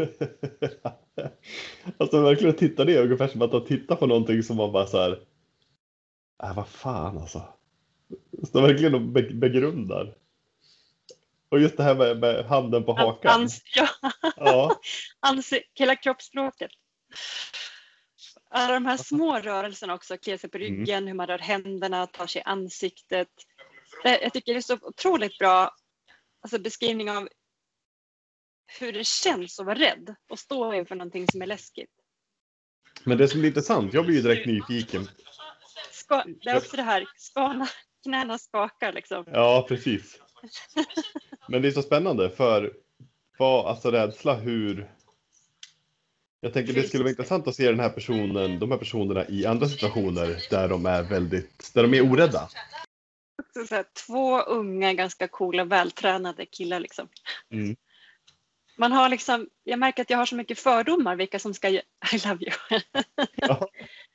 alltså verkligen titta det ungefär som att titta på någonting som man bara så här. Äh, vad fan alltså. Så verkligen och be begrundar. Och just det här med, med handen på hakan. Ans, ja. Ja. Hela kroppsspråket. Alla de här små rörelserna också, klia sig på Mm. ryggen, hur man rör händerna, tar sig i ansiktet. Jag tycker det är så otroligt bra alltså beskrivning av hur det känns att vara rädd och stå inför någonting som är läskigt. Men det som är intressant, jag blir ju direkt nyfiken. Ska, det är också det här, skana, knäna skakar liksom. Ja, precis. Men det är så spännande för vad, alltså rädsla hur jag tänker det skulle vara intressant att se den här personen, de här personerna i andra situationer där de är väldigt, där de är orädda. Så så här, två unga, ganska coola, vältränade killar liksom. Mm. Man har liksom, jag märker att jag har så mycket fördomar vilka som ska, I love you. Ja,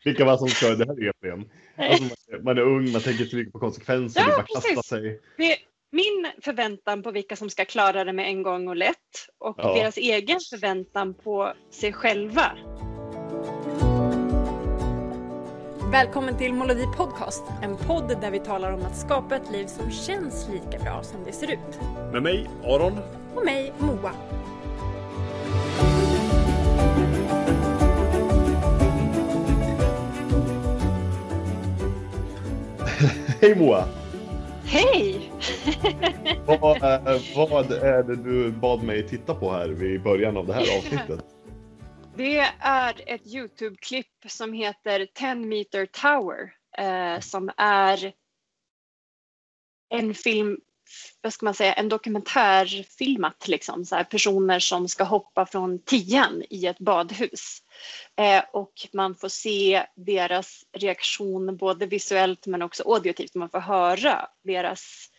vilka var som ska det här är EPM. Alltså man, är- man är ung, man tänker inte mycket på konsekvenser, Ja, bara kasta precis. sig. Det- Min förväntan på vilka som ska klara det med en gång och lätt och Ja. deras egen förväntan på sig själva. Välkommen till Molodi Podcast, en podd där vi talar om att skapa ett liv som känns lika bra som det ser ut. Med mig, Aron. Och mig, Moa. Hej Moa! Hej! Vad, eh, vad är det du bad mig titta på här vid början av det här avsnittet? Det är ett Youtube-klipp som heter 10 meter tower eh, som är en film, vad ska man säga, en dokumentärfilmat liksom. Så här, personer som ska hoppa från tian i ett badhus. Eh, och man får se deras reaktion både visuellt men också auditivt. Man får höra deras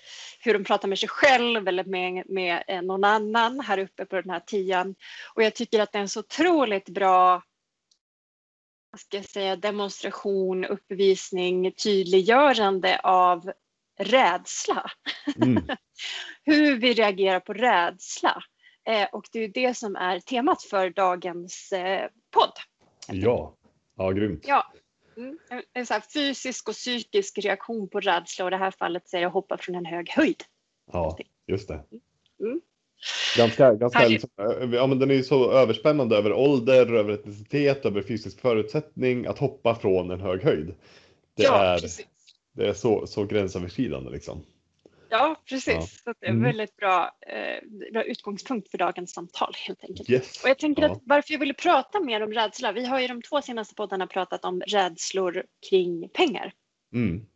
hur de pratar med sig själv eller med, med eh, någon annan här uppe på den här tian. Och jag tycker att det är en så otroligt bra ska jag säga, demonstration, uppvisning, tydliggörande av rädsla. Mm. Hur vi reagerar på rädsla. Eh, och det är det som är temat för dagens eh, podd. Ja, ja grymt. Ja. Mm. En, så här fysisk och psykisk reaktion på rädsla och i det här fallet så är det att hoppa från en hög höjd. Ja, just det. Mm. Ganska, ganska Härligt. liksom, ja, men den är ju så överspännande över ålder, över etnicitet, över fysisk förutsättning att hoppa från en hög höjd. Det ja, är, precis. det är så, så gränsöverskridande liksom. Ja, precis. Ja. Så det är Mm. en väldigt bra, eh, bra utgångspunkt för dagens samtal helt enkelt. Yes. Och jag tänker ja. att varför jag ville prata mer om rädsla. Vi har ju de två senaste poddarna pratat om rädslor kring pengar. Mm.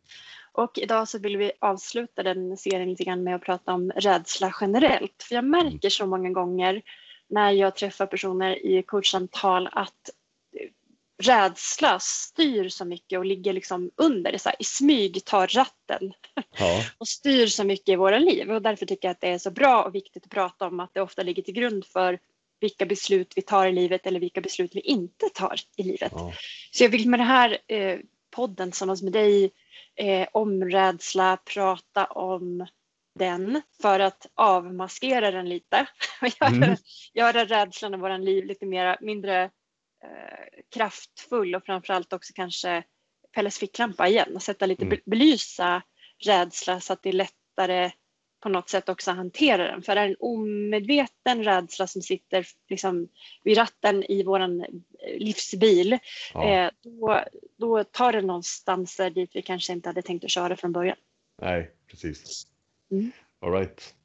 Och idag så vill vi avsluta den serien lite grann med att prata om rädsla generellt. För jag märker så många gånger när jag träffar personer i coachsamtal att rädsla styr så mycket och ligger liksom under, så här, i smyg tar ratten Ja. och styr så mycket i våra liv. Och därför tycker jag att det är så bra och viktigt att prata om att det ofta ligger till grund för vilka beslut vi tar i livet eller vilka beslut vi inte tar i livet. Ja. Så jag vill med den här eh, podden tillsammans med dig eh, om rädsla, prata om den för att avmaskera den lite. Och göra, Mm. göra rädslan i våra liv lite mer, mindre eh, kraftfull och framförallt också kanske Pelles ficklampa igen och sätta lite, Mm. belysa rädsla så att det är lättare på något sätt också att hantera den. För är det en omedveten rädsla som sitter liksom vid ratten i våran eh, livsbil, Ja. eh, då, då tar det någonstans där dit vi kanske inte hade tänkt att köra från början. Nej, precis. Mm. All right.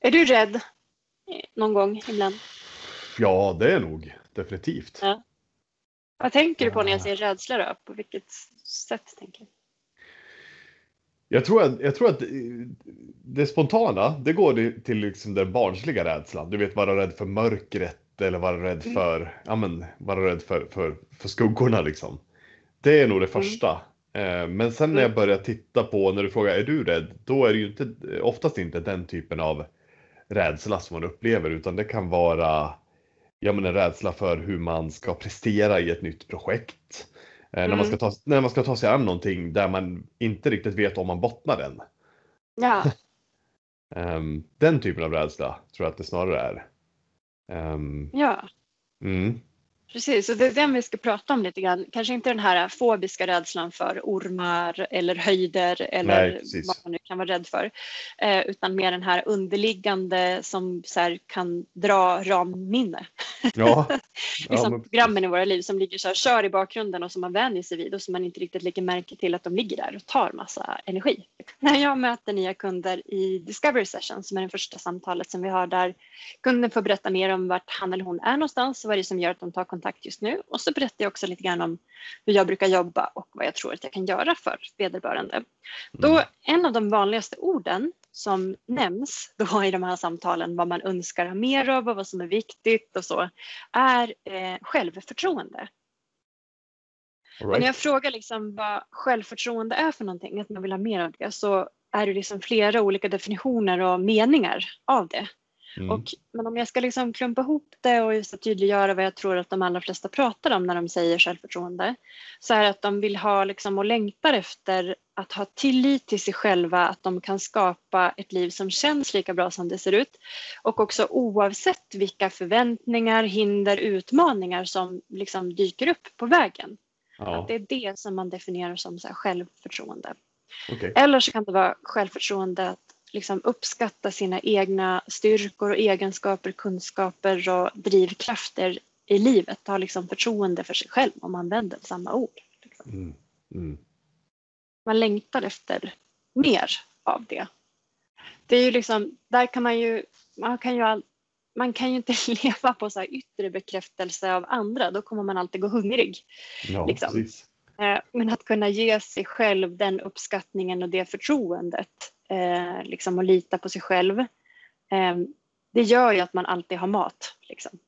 Är du rädd någon gång ibland? Ja, det är nog definitivt. Ja. Vad tänker du på när jag Ah. säger rädsla då? På vilket sätt tänker du? Jag tror att, jag tror att det spontana, det går till liksom den barnsliga rädslan. Du vet, vara rädd för mörkret eller vara rädd Mm. för, ja men, vara rädd för, för, för skuggorna liksom. Det är nog det första. Eh, Men sen när jag Mm. börjar titta på, när du frågar är du rädd? Då är det ju inte, oftast inte den typen av rädsla som man upplever, utan det kan vara ja, men en rädsla för hur man ska prestera i ett nytt projekt. Eh, När, man Mm. ska ta, när man ska ta sig an någonting där man inte riktigt vet om man bottnar än. Ja, Ehm, den typen av rädsla tror jag att det snarare är. Um, Ja, mm, precis. Och det är den vi ska prata om lite grann. Kanske inte den här fobiska rädslan för ormar eller höjder Nej, eller precis. vad man nu kan vara rädd för. Eh, utan mer den här underliggande som så här, kan dra ramminne. ja, ja, liksom men, programmen i våra liv som ligger så här, kör i bakgrunden och som man vänjer sig vid och som man inte riktigt lägger märke till att de ligger där och tar massa energi. När jag möter nya kunder i Discovery Session som är det första samtalet som vi har där kunden får berätta mer om vart han eller hon är någonstans och vad det är som gör att de tar kontakt just nu. Och så berättar jag också lite grann om hur jag brukar jobba och vad jag tror att jag kan göra för vederbörande. Då en av de vanligaste orden som nämns då i de här samtalen, vad man önskar ha mer av och vad som är viktigt och så, är eh, självförtroende. Och när right. jag frågar liksom vad självförtroende är för någonting, att man vill ha mer av det, så är det liksom flera olika definitioner och meningar av det. Mm. Och, men om jag ska liksom klumpa ihop det och just tydliggöra vad jag tror att de allra flesta pratar om när de säger självförtroende, så är det att de vill ha liksom och längtar efter att ha tillit till sig själva, att de kan skapa ett liv som känns lika bra som det ser ut. Och också oavsett vilka förväntningar, hinder, utmaningar som liksom dyker upp på vägen. ja, Att det är det som man definierar som så här självförtroende. okej. Eller så kan det vara självförtroende att liksom uppskatta sina egna styrkor och egenskaper, kunskaper och drivkrafter i livet. Ha liksom förtroende för sig själv om man använder samma ord. Liksom. Mm. Mm. Man längtar efter mer av det. Det är ju liksom, där kan man ju, man kan ju, all, man kan ju inte leva på så yttre bekräftelse av andra, då kommer man alltid gå hungrig. Ja, Liksom. Eh, Men att kunna ge sig själv den uppskattningen och det förtroendet eh, liksom och lita på sig själv. Eh, det gör ju att man alltid har mat. Liksom.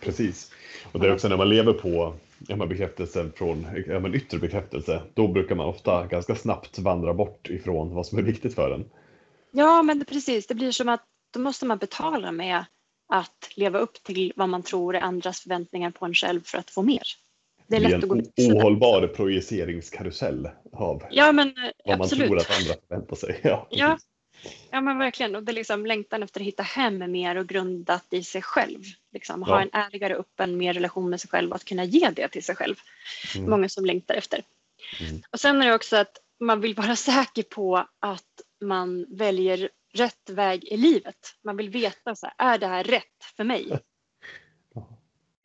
Precis. Och det är också när man lever på ja, men bekräftelsen från ja, men yttre bekräftelse, då brukar man ofta ganska snabbt vandra bort ifrån vad som är viktigt för en. Ja, men det, precis. Det blir som att då måste man betala med att leva upp till vad man tror är andras förväntningar på en själv för att få mer. Det är lätt att gå en ohållbar projiceringskarusell av Ja, men vad man absolut. tror att andra förväntar sig. Ja, Ja. Ja men verkligen. Och det är liksom längtan efter att hitta hem mer och grundat i sig själv. Liksom, ha Ja. en ärligare, öppen, mer relation med sig själv och att kunna ge det till sig själv. Mm. Många som längtar efter. Mm. Och sen är det också att man vill vara säker på att man väljer rätt väg i livet. Man vill veta, så här, är det här rätt för mig?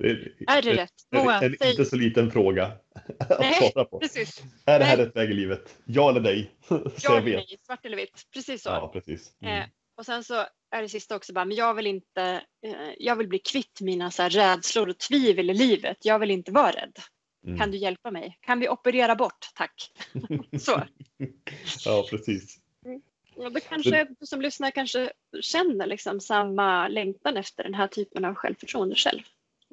Är, det rätt? Moa, en, en inte så liten fråga att Nej, svara på. Precis. Är det här Nej. rätt väg i livet? Ja eller nej? Så Ja eller nej, svart eller vitt. Precis så. Ja, precis. Mm. Eh, och sen så är det sista också bara, men jag vill inte, eh, jag vill bli kvitt mina så här rädslor och tvivel i livet. Jag vill inte vara rädd. Mm. Kan du hjälpa mig? Kan vi operera bort? Tack. så. Ja, precis. Och då kanske du som lyssnar kanske känner liksom samma längtan efter den här typen av självförtroende själv.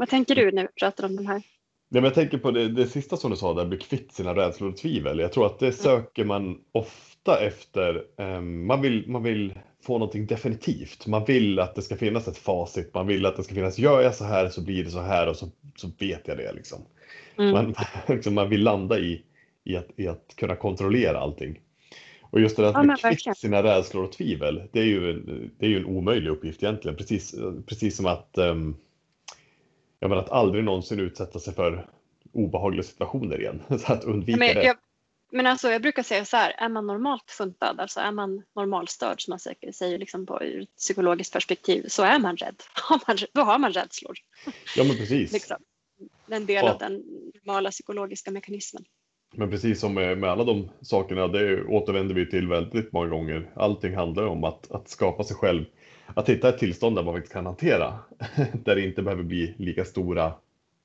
Vad tänker du när vi pratar om de här? Ja, men jag tänker på det, det sista som du sa där, bli kvitt sina rädslor och tvivel. Jag tror att det söker man ofta efter. ehm, man, vill, man vill få någonting definitivt. Man vill att det ska finnas ett facit. Man vill att det ska finnas, gör jag så här så blir det så här och så, så vet jag det. Liksom. Mm. Man, liksom, man vill landa i, i, att, i att kunna kontrollera allting. Och just det där Ja, att men bli kvitt sina rädslor och tvivel, det är ju, det är ju en omöjlig uppgift egentligen. Precis, precis som att, um, jag menar, att aldrig någonsin utsätta sig för obehagliga situationer igen. Så att undvika Men, det. jag, men alltså jag brukar säga så här, är man normalt funtad, alltså är man normalstörd som man säkert säger liksom på ur ett psykologiskt perspektiv, så är man rädd. Har man, då har man rädslor. Ja, men precis. Liksom. En del Ja. av den normala psykologiska mekanismen. Men precis som med, med alla de sakerna, det återvänder vi till väldigt många gånger. Allting handlar om att, att skapa sig själv, att hitta ett tillstånd där man faktiskt kan hantera, där det inte behöver bli lika stora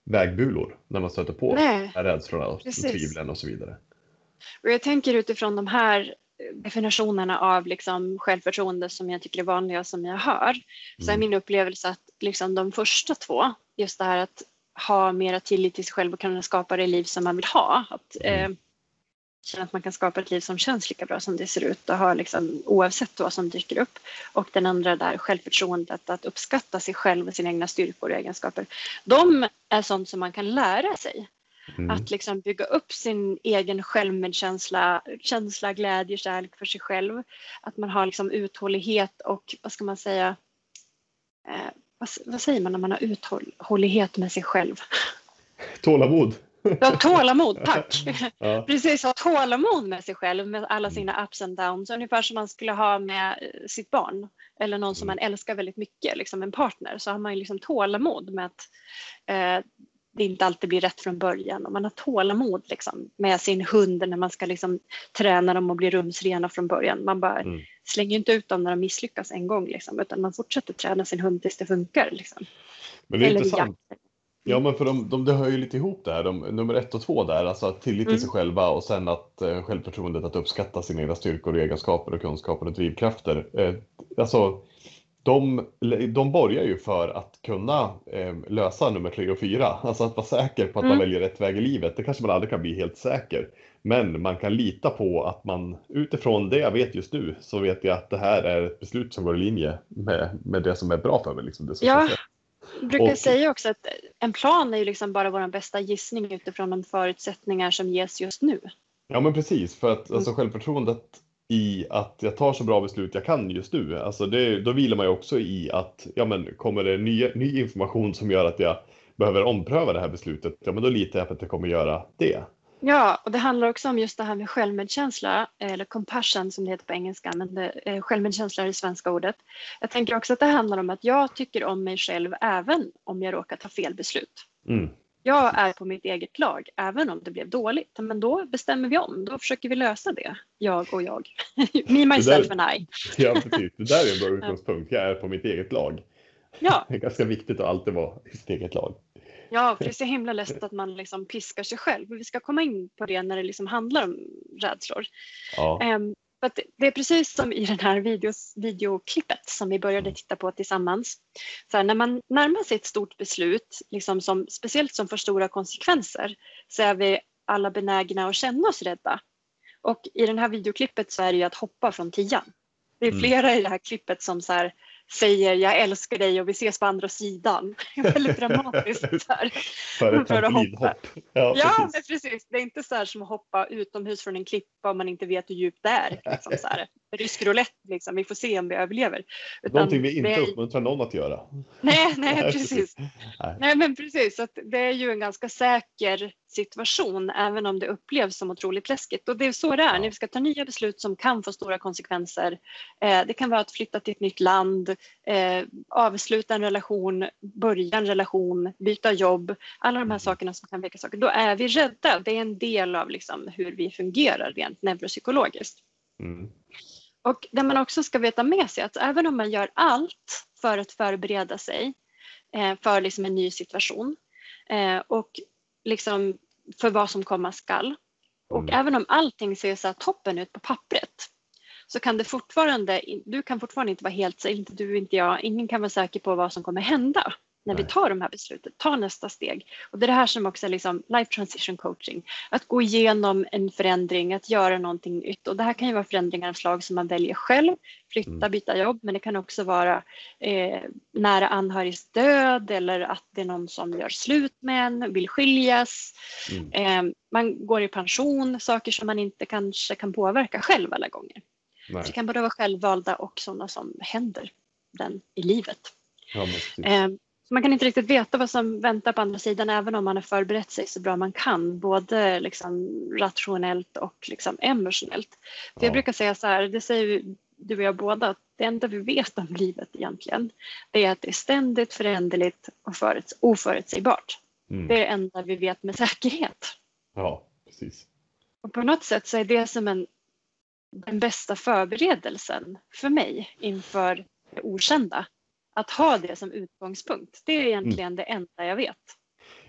vägbulor när man stöter på Nej, rädslorna och Precis. tvivlen och så vidare. och jag tänker utifrån de här definitionerna av liksom självförtroende som jag tycker är vanliga som jag hör, så är Mm. min upplevelse att liksom de första två, just det här att ha mera tillit till sig själv och kunna skapa det liv som man vill ha. Att Mm. eh, känna att man kan skapa ett liv som känns lika bra som det ser ut och ha liksom, oavsett vad som dyker upp. Och den andra där självförtroendet, att uppskatta sig själv och sina egna styrkor och egenskaper. De är sånt som man kan lära sig. Mm. Att liksom bygga upp sin egen självmedkänsla, känsla, glädje, kärlek för sig själv. Att man har liksom uthållighet och vad ska man säga, eh, vad, vad säger man när man har uthållighet med sig själv? Tålamod. Ja, tålamod, tack. Ja. Precis, ha tålamod med sig själv med alla sina ups and downs. Ungefär som man skulle ha med eh, sitt barn eller någon som man älskar väldigt mycket, liksom en partner. Så har man ju liksom tålamod med att eh, det inte alltid blir rätt från början. Och man har tålamod liksom, med sin hund när man ska liksom, träna dem och bli rumsrena från början. Man bara Mm. slänger inte ut dem när de misslyckas en gång, liksom, utan man fortsätter träna sin hund tills det funkar. Liksom. Men det är Eller intressant. jakt. Ja, men för de, de, det hör ju lite ihop det här. De, nummer ett och två där, alltså att tillit till Mm. sig själva och sen att eh, självförtroendet att uppskatta sina egna styrkor och egenskaper och kunskaper och drivkrafter. Eh, alltså, de, de borgar ju för att kunna eh, lösa nummer tre och fyra. Alltså att vara säker på att man Mm. väljer rätt väg i livet. Det kanske man aldrig kan bli helt säker. Men man kan lita på att man utifrån det jag vet just nu så vet jag att det här är ett beslut som går i linje med, med det som är bra för mig. Liksom, det som Ja. Brukar Och- säga också att en plan är ju liksom bara vår bästa gissning utifrån de förutsättningar som ges just nu. Ja men precis, för att Mm. alltså, självförtroendet i att jag tar så bra beslut jag kan just nu, alltså det, då vilar man ju också i att ja, men, kommer det ny, ny information som gör att jag behöver ompröva det här beslutet, ja men då litar jag på att jag kommer göra det. Ja, och det handlar också om just det här med självmedkänsla, eller compassion som det heter på engelska, men det, eh, självmedkänsla är det svenska ordet. Jag tänker också att det handlar om att jag tycker om mig själv även om jag råkar ta fel beslut. Mm. Jag är på mitt eget lag, även om det blev dåligt. Men då bestämmer vi om, då försöker vi lösa det, jag och jag. Me, myself and I. Ja precis, det där är en bra utgångspunkt, jag är på mitt eget lag. Ja, Det är ganska viktigt att alltid vara i sitt eget lag. Ja, för det är så himla lätt att man liksom piskar sig själv. Vi ska komma in på det när det liksom handlar om rädslor. Ja, för att det är precis som i den här videos, videoklippet som vi började titta på tillsammans. Så här, när man närmar sig ett stort beslut, liksom som, speciellt som får stora konsekvenser, så är vi alla benägna att känna oss rädda. Och i det här videoklippet så är det ju att hoppa från tian. Det är Mm. flera i det här klippet som så här, säger jag älskar dig och vi ses på andra sidan. Väldigt dramatiskt. Här. för ett för att hoppa. trampolinhopp. Ja, Ja, precis. men precis. Det är inte så här som att hoppa utomhus från en klippa om man inte vet hur djupt det är. Liksom så här. Rysk roulette, liksom. vi får se om vi överlever. Utan Någonting vi inte är- uppmuntrar någon att göra. Nej, nej, precis. Nej. Nej, men precis. Att det är ju en ganska säker situation, även om det upplevs som otroligt läskigt. Och det är så det är Ja. när vi ska ta nya beslut som kan få stora konsekvenser. Eh, det kan vara att flytta till ett nytt land, eh, avsluta en relation, börja en relation, byta jobb. Alla de här Mm. sakerna som kan väcka saker. Då är vi rädda. Det är en del av liksom hur vi fungerar rent neuropsykologiskt. Mm. Och det man också ska veta med sig att även om man gör allt för att förbereda sig eh, för liksom en ny situation eh, och liksom för vad som komma skall. Och Mm. även om allting ser så toppen ut på pappret så kan det fortfarande, du kan fortfarande inte vara helt säker, inte du, inte jag, ingen kan vara säker på vad som kommer hända när vi tar de här besluten, tar nästa steg. Och det är det här som också är liksom life transition coaching. Att gå igenom en förändring, att göra någonting nytt. Och det här kan ju vara förändringar av slag som man väljer själv, flytta, Mm. byta jobb, men det kan också vara eh, nära anhörigs död eller att det är någon som gör slut med en, vill skiljas. Mm. Eh, man går i pension, saker som man inte kanske kan påverka själv alla gånger. Nej. Det kan både vara självvalda och sådana som händer den i livet. Ja, så man kan inte riktigt veta vad som väntar på andra sidan även om man har förberett sig så bra man kan, både liksom rationellt och liksom emotionellt. För jag Ja. brukar säga så här, det säger du och jag båda, att det enda vi vet om livet egentligen, det är att det är ständigt föränderligt och föruts- oförutsägbart. Mm. Det är det enda vi vet med säkerhet. Ja, precis. Och på något sätt så är det som en, den bästa förberedelsen för mig inför det okända. Att ha det som utgångspunkt. Det är egentligen det enda jag vet.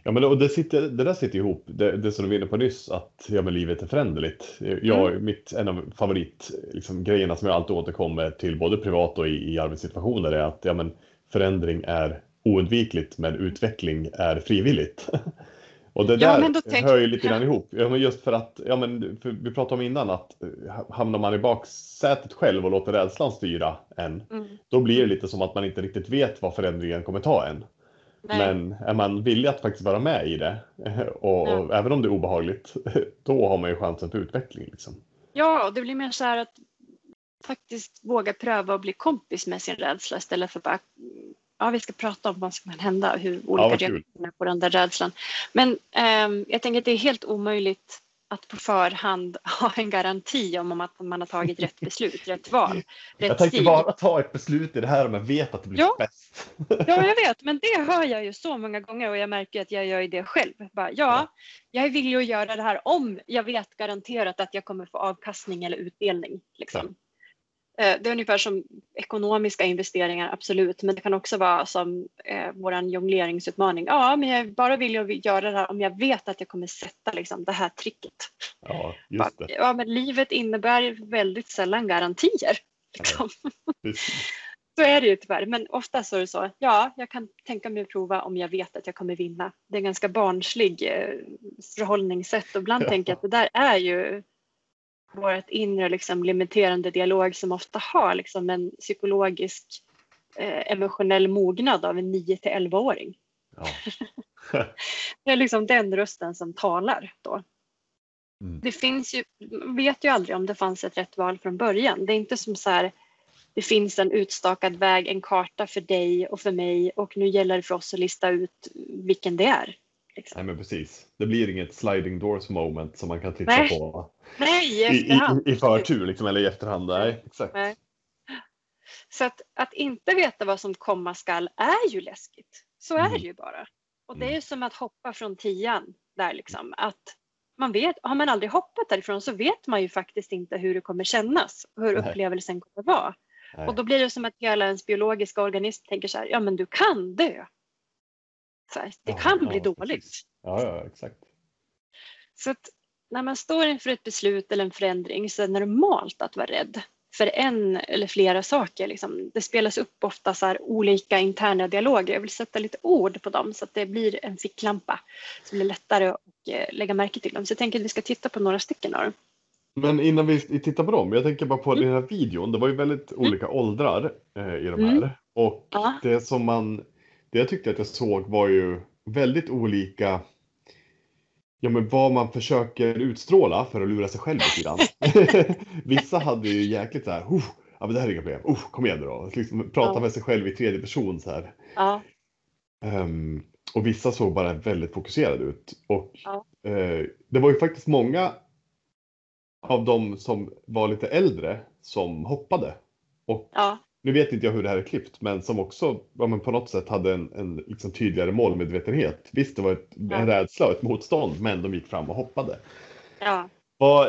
Ja, men och det, sitter, det där sitter ihop, det, det som du var inne på nyss, att ja, men livet är föränderligt. Jag, mitt, en av favoritgrejerna liksom, grejerna som jag alltid återkommer till, både privat och i, i arbetssituationer, är att ja, men, förändring är oundvikligt, men utveckling är frivilligt. Och det Ja, där tänk- hör ju lite grann ihop. Ja, men just för att, ja, men, vi pratade om innan att eh, hamnar man i baksätet själv och låter rädslan styra en, Mm. då blir det lite som att man inte riktigt vet vad förändringen kommer ta en. Nej. Men är man villig att faktiskt vara med i det, och, och även om det är obehagligt, då har man ju chansen för utveckling. Liksom. Ja, och det blir mer så här att faktiskt våga pröva att bli kompis med sin rädsla istället för bara ja, vi ska prata om vad som kan hända, hur Ja, olika kul. reaktioner på den där rädslan. Men ehm, jag tänker att det är helt omöjligt att på förhand ha en garanti om, att man har tagit rätt beslut, rätt val, rätt Jag tänkte stil. bara ta ett beslut i det här om jag vet att det blir Ja. bäst. Ja, jag vet, men det hör jag ju så många gånger och jag märker att jag gör ju det själv. Bara, ja, jag villig att göra det här om jag vet garanterat att jag kommer få avkastning eller utdelning. Liksom. Eh, Det är ungefär som ekonomiska investeringar, absolut, men det kan också vara som eh, vår jongleringsutmaning. Ja, men jag är bara villig att göra det här om jag vet att jag kommer sätta liksom, det här tricket. Ja, just det. Ja, men livet innebär väldigt sällan garantier. Liksom. Precis. Så är det ju tyvärr, men ofta så är det så. Ja, jag kan tänka mig att prova om jag vet att jag kommer vinna. Det är en ganska barnslig eh, förhållningssätt och ibland Ja. tänker jag att det där är ju vårt inre liksom, limiterande dialog som ofta har liksom, en psykologisk eh, emotionell mognad av en 9 till 11-åring. Ja. Det är liksom den rösten som talar då. Mm. Det finns ju, vet ju aldrig om det fanns ett rätt val från början. Det är inte som så här, det finns en utstakad väg, en karta för dig och för mig och nu gäller det för oss att lista ut vilken det är. Liksom. Nej, men precis. Det blir inget sliding doors moment som man kan titta Nej. på Nej, i i, efterhand. i, i förtur liksom, eller i efterhand. Nej, exakt. Nej. Så att, att inte veta vad som komma skall är ju läskigt. Så är Mm. det ju bara. Och det är Mm. ju som att hoppa från tian där liksom. Att man vet, har man aldrig hoppat därifrån så vet man ju faktiskt inte hur det kommer kännas och hur Nej. upplevelsen kommer vara. Nej. Och då blir det som att hela ens biologiska organism tänker så här, ja men du kan dö. Så här, det kan ja, bli dåligt. Ja, ja, exakt. Så att när man står inför ett beslut eller en förändring så är det normalt att vara rädd för en eller flera saker. Liksom. Det spelas upp ofta så olika interna dialoger. Jag vill sätta lite ord på dem så att det blir en ficklampa som blir lättare att eh, lägga märke till dem. Så jag tänker att vi ska titta på några stycken av dem. Men innan vi tittar på dem, jag tänker bara på Mm. den här videon. Det var ju väldigt olika åldrar eh, i de Mm. här. Och Ja. det som man, det jag tyckte att jag såg var ju väldigt olika, ja men vad man försöker utstråla för att lura sig själv lite grann. Vissa hade ju jäkligt så här, "Oh, ja men det här är inga problem, oh, kom igen nu då. Liksom prata Ja. med sig själv i tredje person så här. Ja, Ehm, och vissa såg bara väldigt fokuserade ut. Och Ja. eh, det var ju faktiskt många av dem som var lite äldre som hoppade. Och ja, nu vet inte jag hur det här är klippt, men som också ja, men på något sätt hade en, en liksom tydligare målmedvetenhet. Visst, det var ett, Ja. en rädsla och ett motstånd, men de gick fram och hoppade. ja. Vad,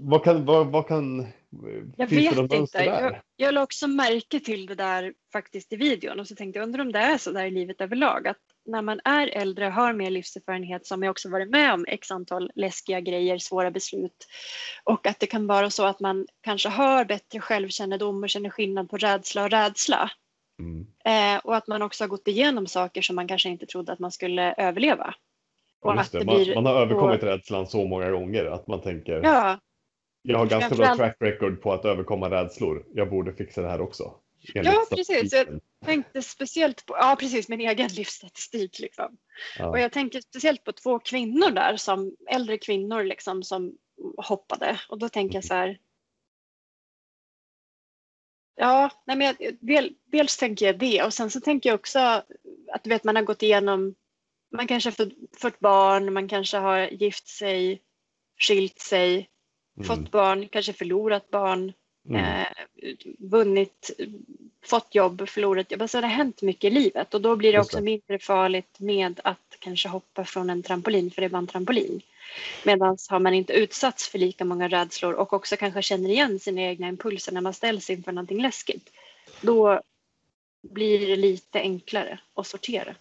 vad kan, vad, vad kan, Jag vet inte. Jag, jag la också märke till det där faktiskt i videon och så tänkte jag undrar om det är så där i livet överlag att när man är äldre, har mer livserfarenhet som jag också varit med om x antal läskiga grejer, svåra beslut och att det kan vara så att man kanske har bättre självkännedom och känner skillnad på rädsla och rädsla Mm. eh, och att man också har gått igenom saker som man kanske inte trodde att man skulle överleva. Och Ja, att det. Man, blir man har överkommit då- rädslan så många gånger att man tänker Ja, Jag har ganska bra track record på att överkomma rädslor. Jag borde fixa det här också. Ja, precis. statistiken. tänkte speciellt på, ja precis, min egen livsstatistik liksom. Ja. Och jag tänker speciellt på två kvinnor där, som äldre kvinnor liksom som hoppade. Och då tänker jag så här. Ja, nej men jag, del, dels tänker jag det och sen så tänker jag också att vet man har gått igenom, man kanske har fått, fått barn, man kanske har gift sig, skilt sig, Mm. fått barn, kanske förlorat barn, Mm. eh, vunnit, fått jobb, förlorat jobb. Alltså det har hänt mycket i livet och då blir det också mindre farligt med att kanske hoppa från en trampolin för det bara en trampolin. Medan har man inte utsatts för lika många rädslor och också kanske känner igen sina egna impulser när man ställs inför någonting läskigt. Då blir det lite enklare att sortera.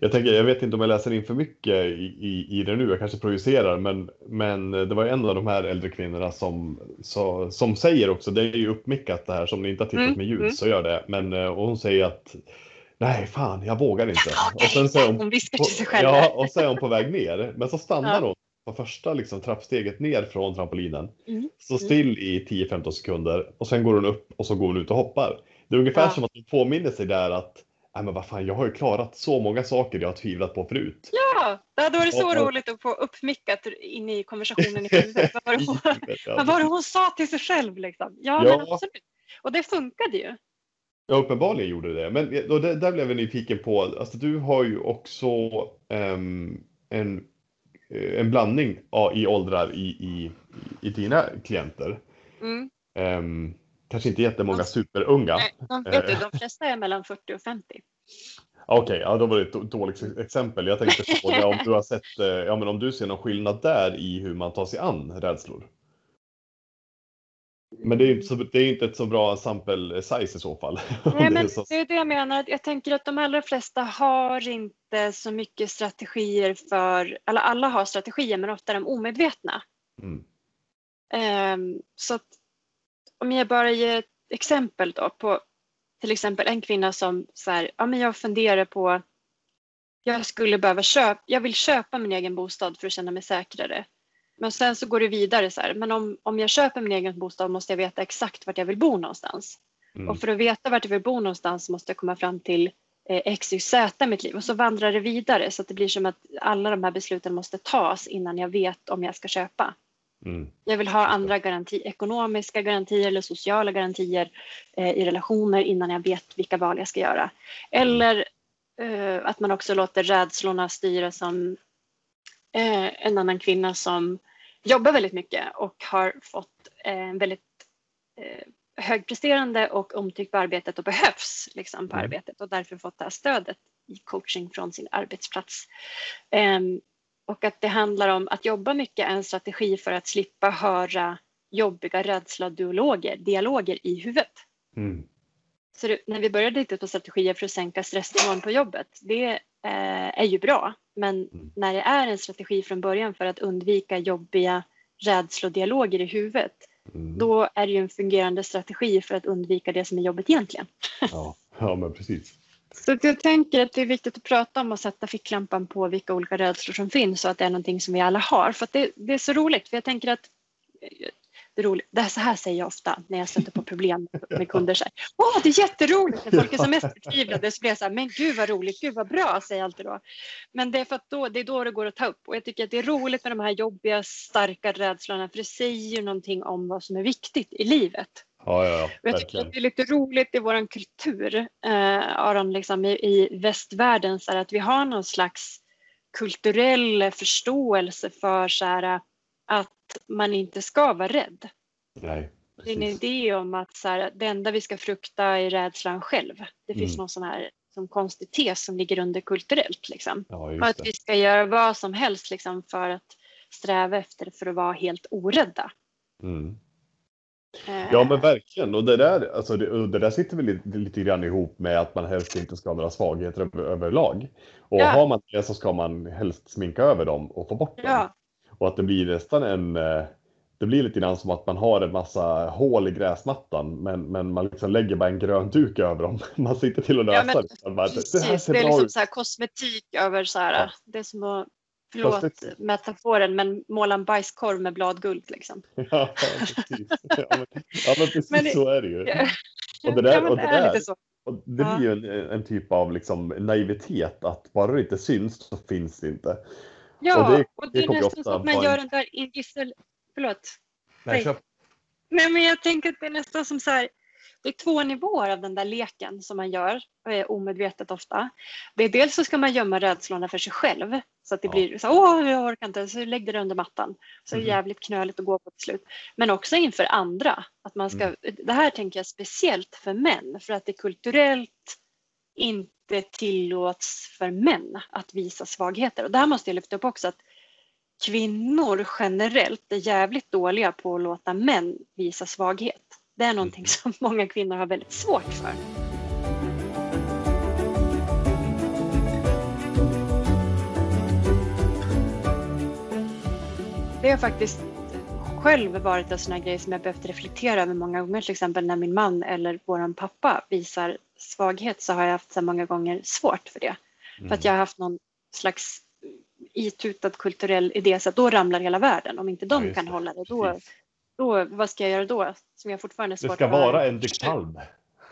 Jag, tänker, jag vet inte om jag läser in för mycket i, i, i det nu, jag kanske projicerar, men, men det var en av de här äldre kvinnorna som, så, som säger också, det är ju uppmickat det här, som ni inte har tittat Mm, med ljud mm. så gör det, men eh, och hon säger att nej fan, jag vågar inte. Och sen så är hon Hon viskar till sig själv. ja, och så är hon på väg ner, men så stannar Ja. hon på första liksom, trappsteget ner från trampolinen. Mm, står still i 10-15 sekunder och sen går hon upp och så går hon ut och hoppar. Det är ungefär Ja. som att hon påminner sig där att Nej men vad fan, jag har ju klarat så många saker jag har tvivlat på förut. Ja, ja, då är det så Och- och- roligt att få uppmickat in i konversationen i huvudet. Vad var det hon, Ja, vad var det hon sa till sig själv? Liksom? Ja, Ja. men absolut. Och det funkade ju. Ja, uppenbarligen gjorde det Men då, där blev jag nyfiken på, alltså du har ju också um, en, eh, en blandning i åldrar i, i, i dina klienter. Mm. Um, kanske inte jättemånga superunga. Nej, de, vet du, de flesta är mellan 40 och 50. Okej, okay, ja, då var det ett dåligt exempel. Jag tänkte fråga om du har sett, eh, ja men om du ser någon skillnad där i hur man tar sig an rädslor? Men det är, inte så, det är inte ett så bra sample size i så fall. Nej, men det är det jag menar. Jag tänker att de allra flesta har inte så mycket strategier för, eller alla har strategier men ofta är de omedvetna. Mm. Um, så att om jag bara ger ett exempel då på till exempel en kvinna som så här, ja men jag funderar på, jag skulle behöva köpa, jag vill köpa min egen bostad för att känna mig säkrare. Men sen så går det vidare så här, men om, om jag köper min egen bostad måste jag veta exakt vart jag vill bo någonstans. Mm. Och för att veta vart jag vill bo någonstans måste jag komma fram till eh, X, Y, Z i mitt liv och så vandrar det vidare så att det blir som att alla de här besluten måste tas innan jag vet om jag ska köpa. Mm. Jag vill ha andra garanti, ekonomiska garantier eller sociala garantier eh, i relationer innan jag vet vilka val jag ska göra. Eller eh, att man också låter rädslorna styra som eh, en annan kvinna som jobbar väldigt mycket och har fått en eh, väldigt eh, högpresterande och omtyckt på arbetet och behövs liksom, på mm. arbetet och därför fått det här stödet i coaching från sin arbetsplats. Och att det handlar om att jobba mycket en strategi för att slippa höra jobbiga rädsladialoger, dialoger i huvudet. Mm. Så det, när vi började titta på strategier för att sänka stressnivån på jobbet, det eh, är ju bra. Men mm. när det är en strategi från början för att undvika jobbiga rädslodialoger i huvudet, mm. då är det ju en fungerande strategi för att undvika det som är jobbet egentligen. Ja, ja men precis. Så jag tänker att det är viktigt att prata om och sätta ficklampan på vilka olika rädslor som finns och att det är någonting som vi alla har. För det, det, är så roligt, för jag tänker att det är roligt. Det här, så här säger jag ofta när jag stöter på problem med kunder. Så här, Åh, det är jätteroligt när folk är som mest förtvivlade. Så blir jag så här, men gud vad roligt, gud vad bra, säger jag alltid då. Men det är för att då, det är då det går att ta upp. Och jag tycker att det är roligt med de här jobbiga, starka rädslorna, för det säger ju någonting om vad som är viktigt i livet. Ja, ja, ja, jag tycker att det är lite roligt i vår kultur, eh, Aron, liksom i, i västvärlden, så att vi har någon slags kulturell förståelse för så här, att man inte ska vara rädd. Nej, det är en idé om att så här, det enda vi ska frukta är rädslan själv. Det finns mm. någon sån här som konstig tes som ligger under kulturellt. Liksom. Ja, att vi ska göra vad som helst liksom, för att sträva efter för att vara helt orädda. Mm. Eh. Ja men verkligen och det där, alltså det, det där sitter väl lite, lite grann ihop med att man helst inte ska ha några svagheter över, överlag. Och ja. har man det så ska man helst sminka över dem och få bort dem. Ja. Och att det blir nästan en, eh, det blir lite grann som att man har en massa hål i gräsmattan men, men man liksom lägger bara en grön duk över dem. Man sitter till och lösa ja, men. Precis, det, här ser det är bra liksom ut. så här kosmetik över så här, ja. det är som att Förlåt det... metaforen, men måla en bajskorv med bladguld liksom. Ja, precis. Ja, men, ja, men precis men, så är det ju. Ja. Och det där, och det, där, och det blir ju en, en, typ av liksom naivitet att bara det inte syns så finns det inte. Ja, och det, och det, det är nästan så att man gör den där indicial... Förlåt. Nej, Nej. Nej, men jag tänker att det är nästan som så här det är två nivåer av den där leken som man gör eh, omedvetet ofta. Det är dels så ska man gömma rädslorna för sig själv så att det ja. blir så åh jag orkar inte, så lägg det under mattan. Så är det mm. jävligt knöligt att gå på till slut. Men också inför andra. Att man ska, mm. Det här tänker jag speciellt för män för att det kulturellt inte tillåts för män att visa svagheter. Och det här måste jag lyfta upp också att kvinnor generellt är jävligt dåliga på att låta män visa svaghet. Det är någonting mm. som många kvinnor har väldigt svårt för. Det har faktiskt själv varit en sån här grej som jag behövt reflektera över många gånger. Till exempel när min man eller vår pappa visar svaghet så har jag haft så många gånger svårt för det. Mm. För att mm. jag har haft någon slags itutad kulturell idé så att då ramlar hela världen. Om inte de ja, kan hålla det då, då, vad ska jag göra då? Som jag fortfarande svårt Det ska vara en diktalm.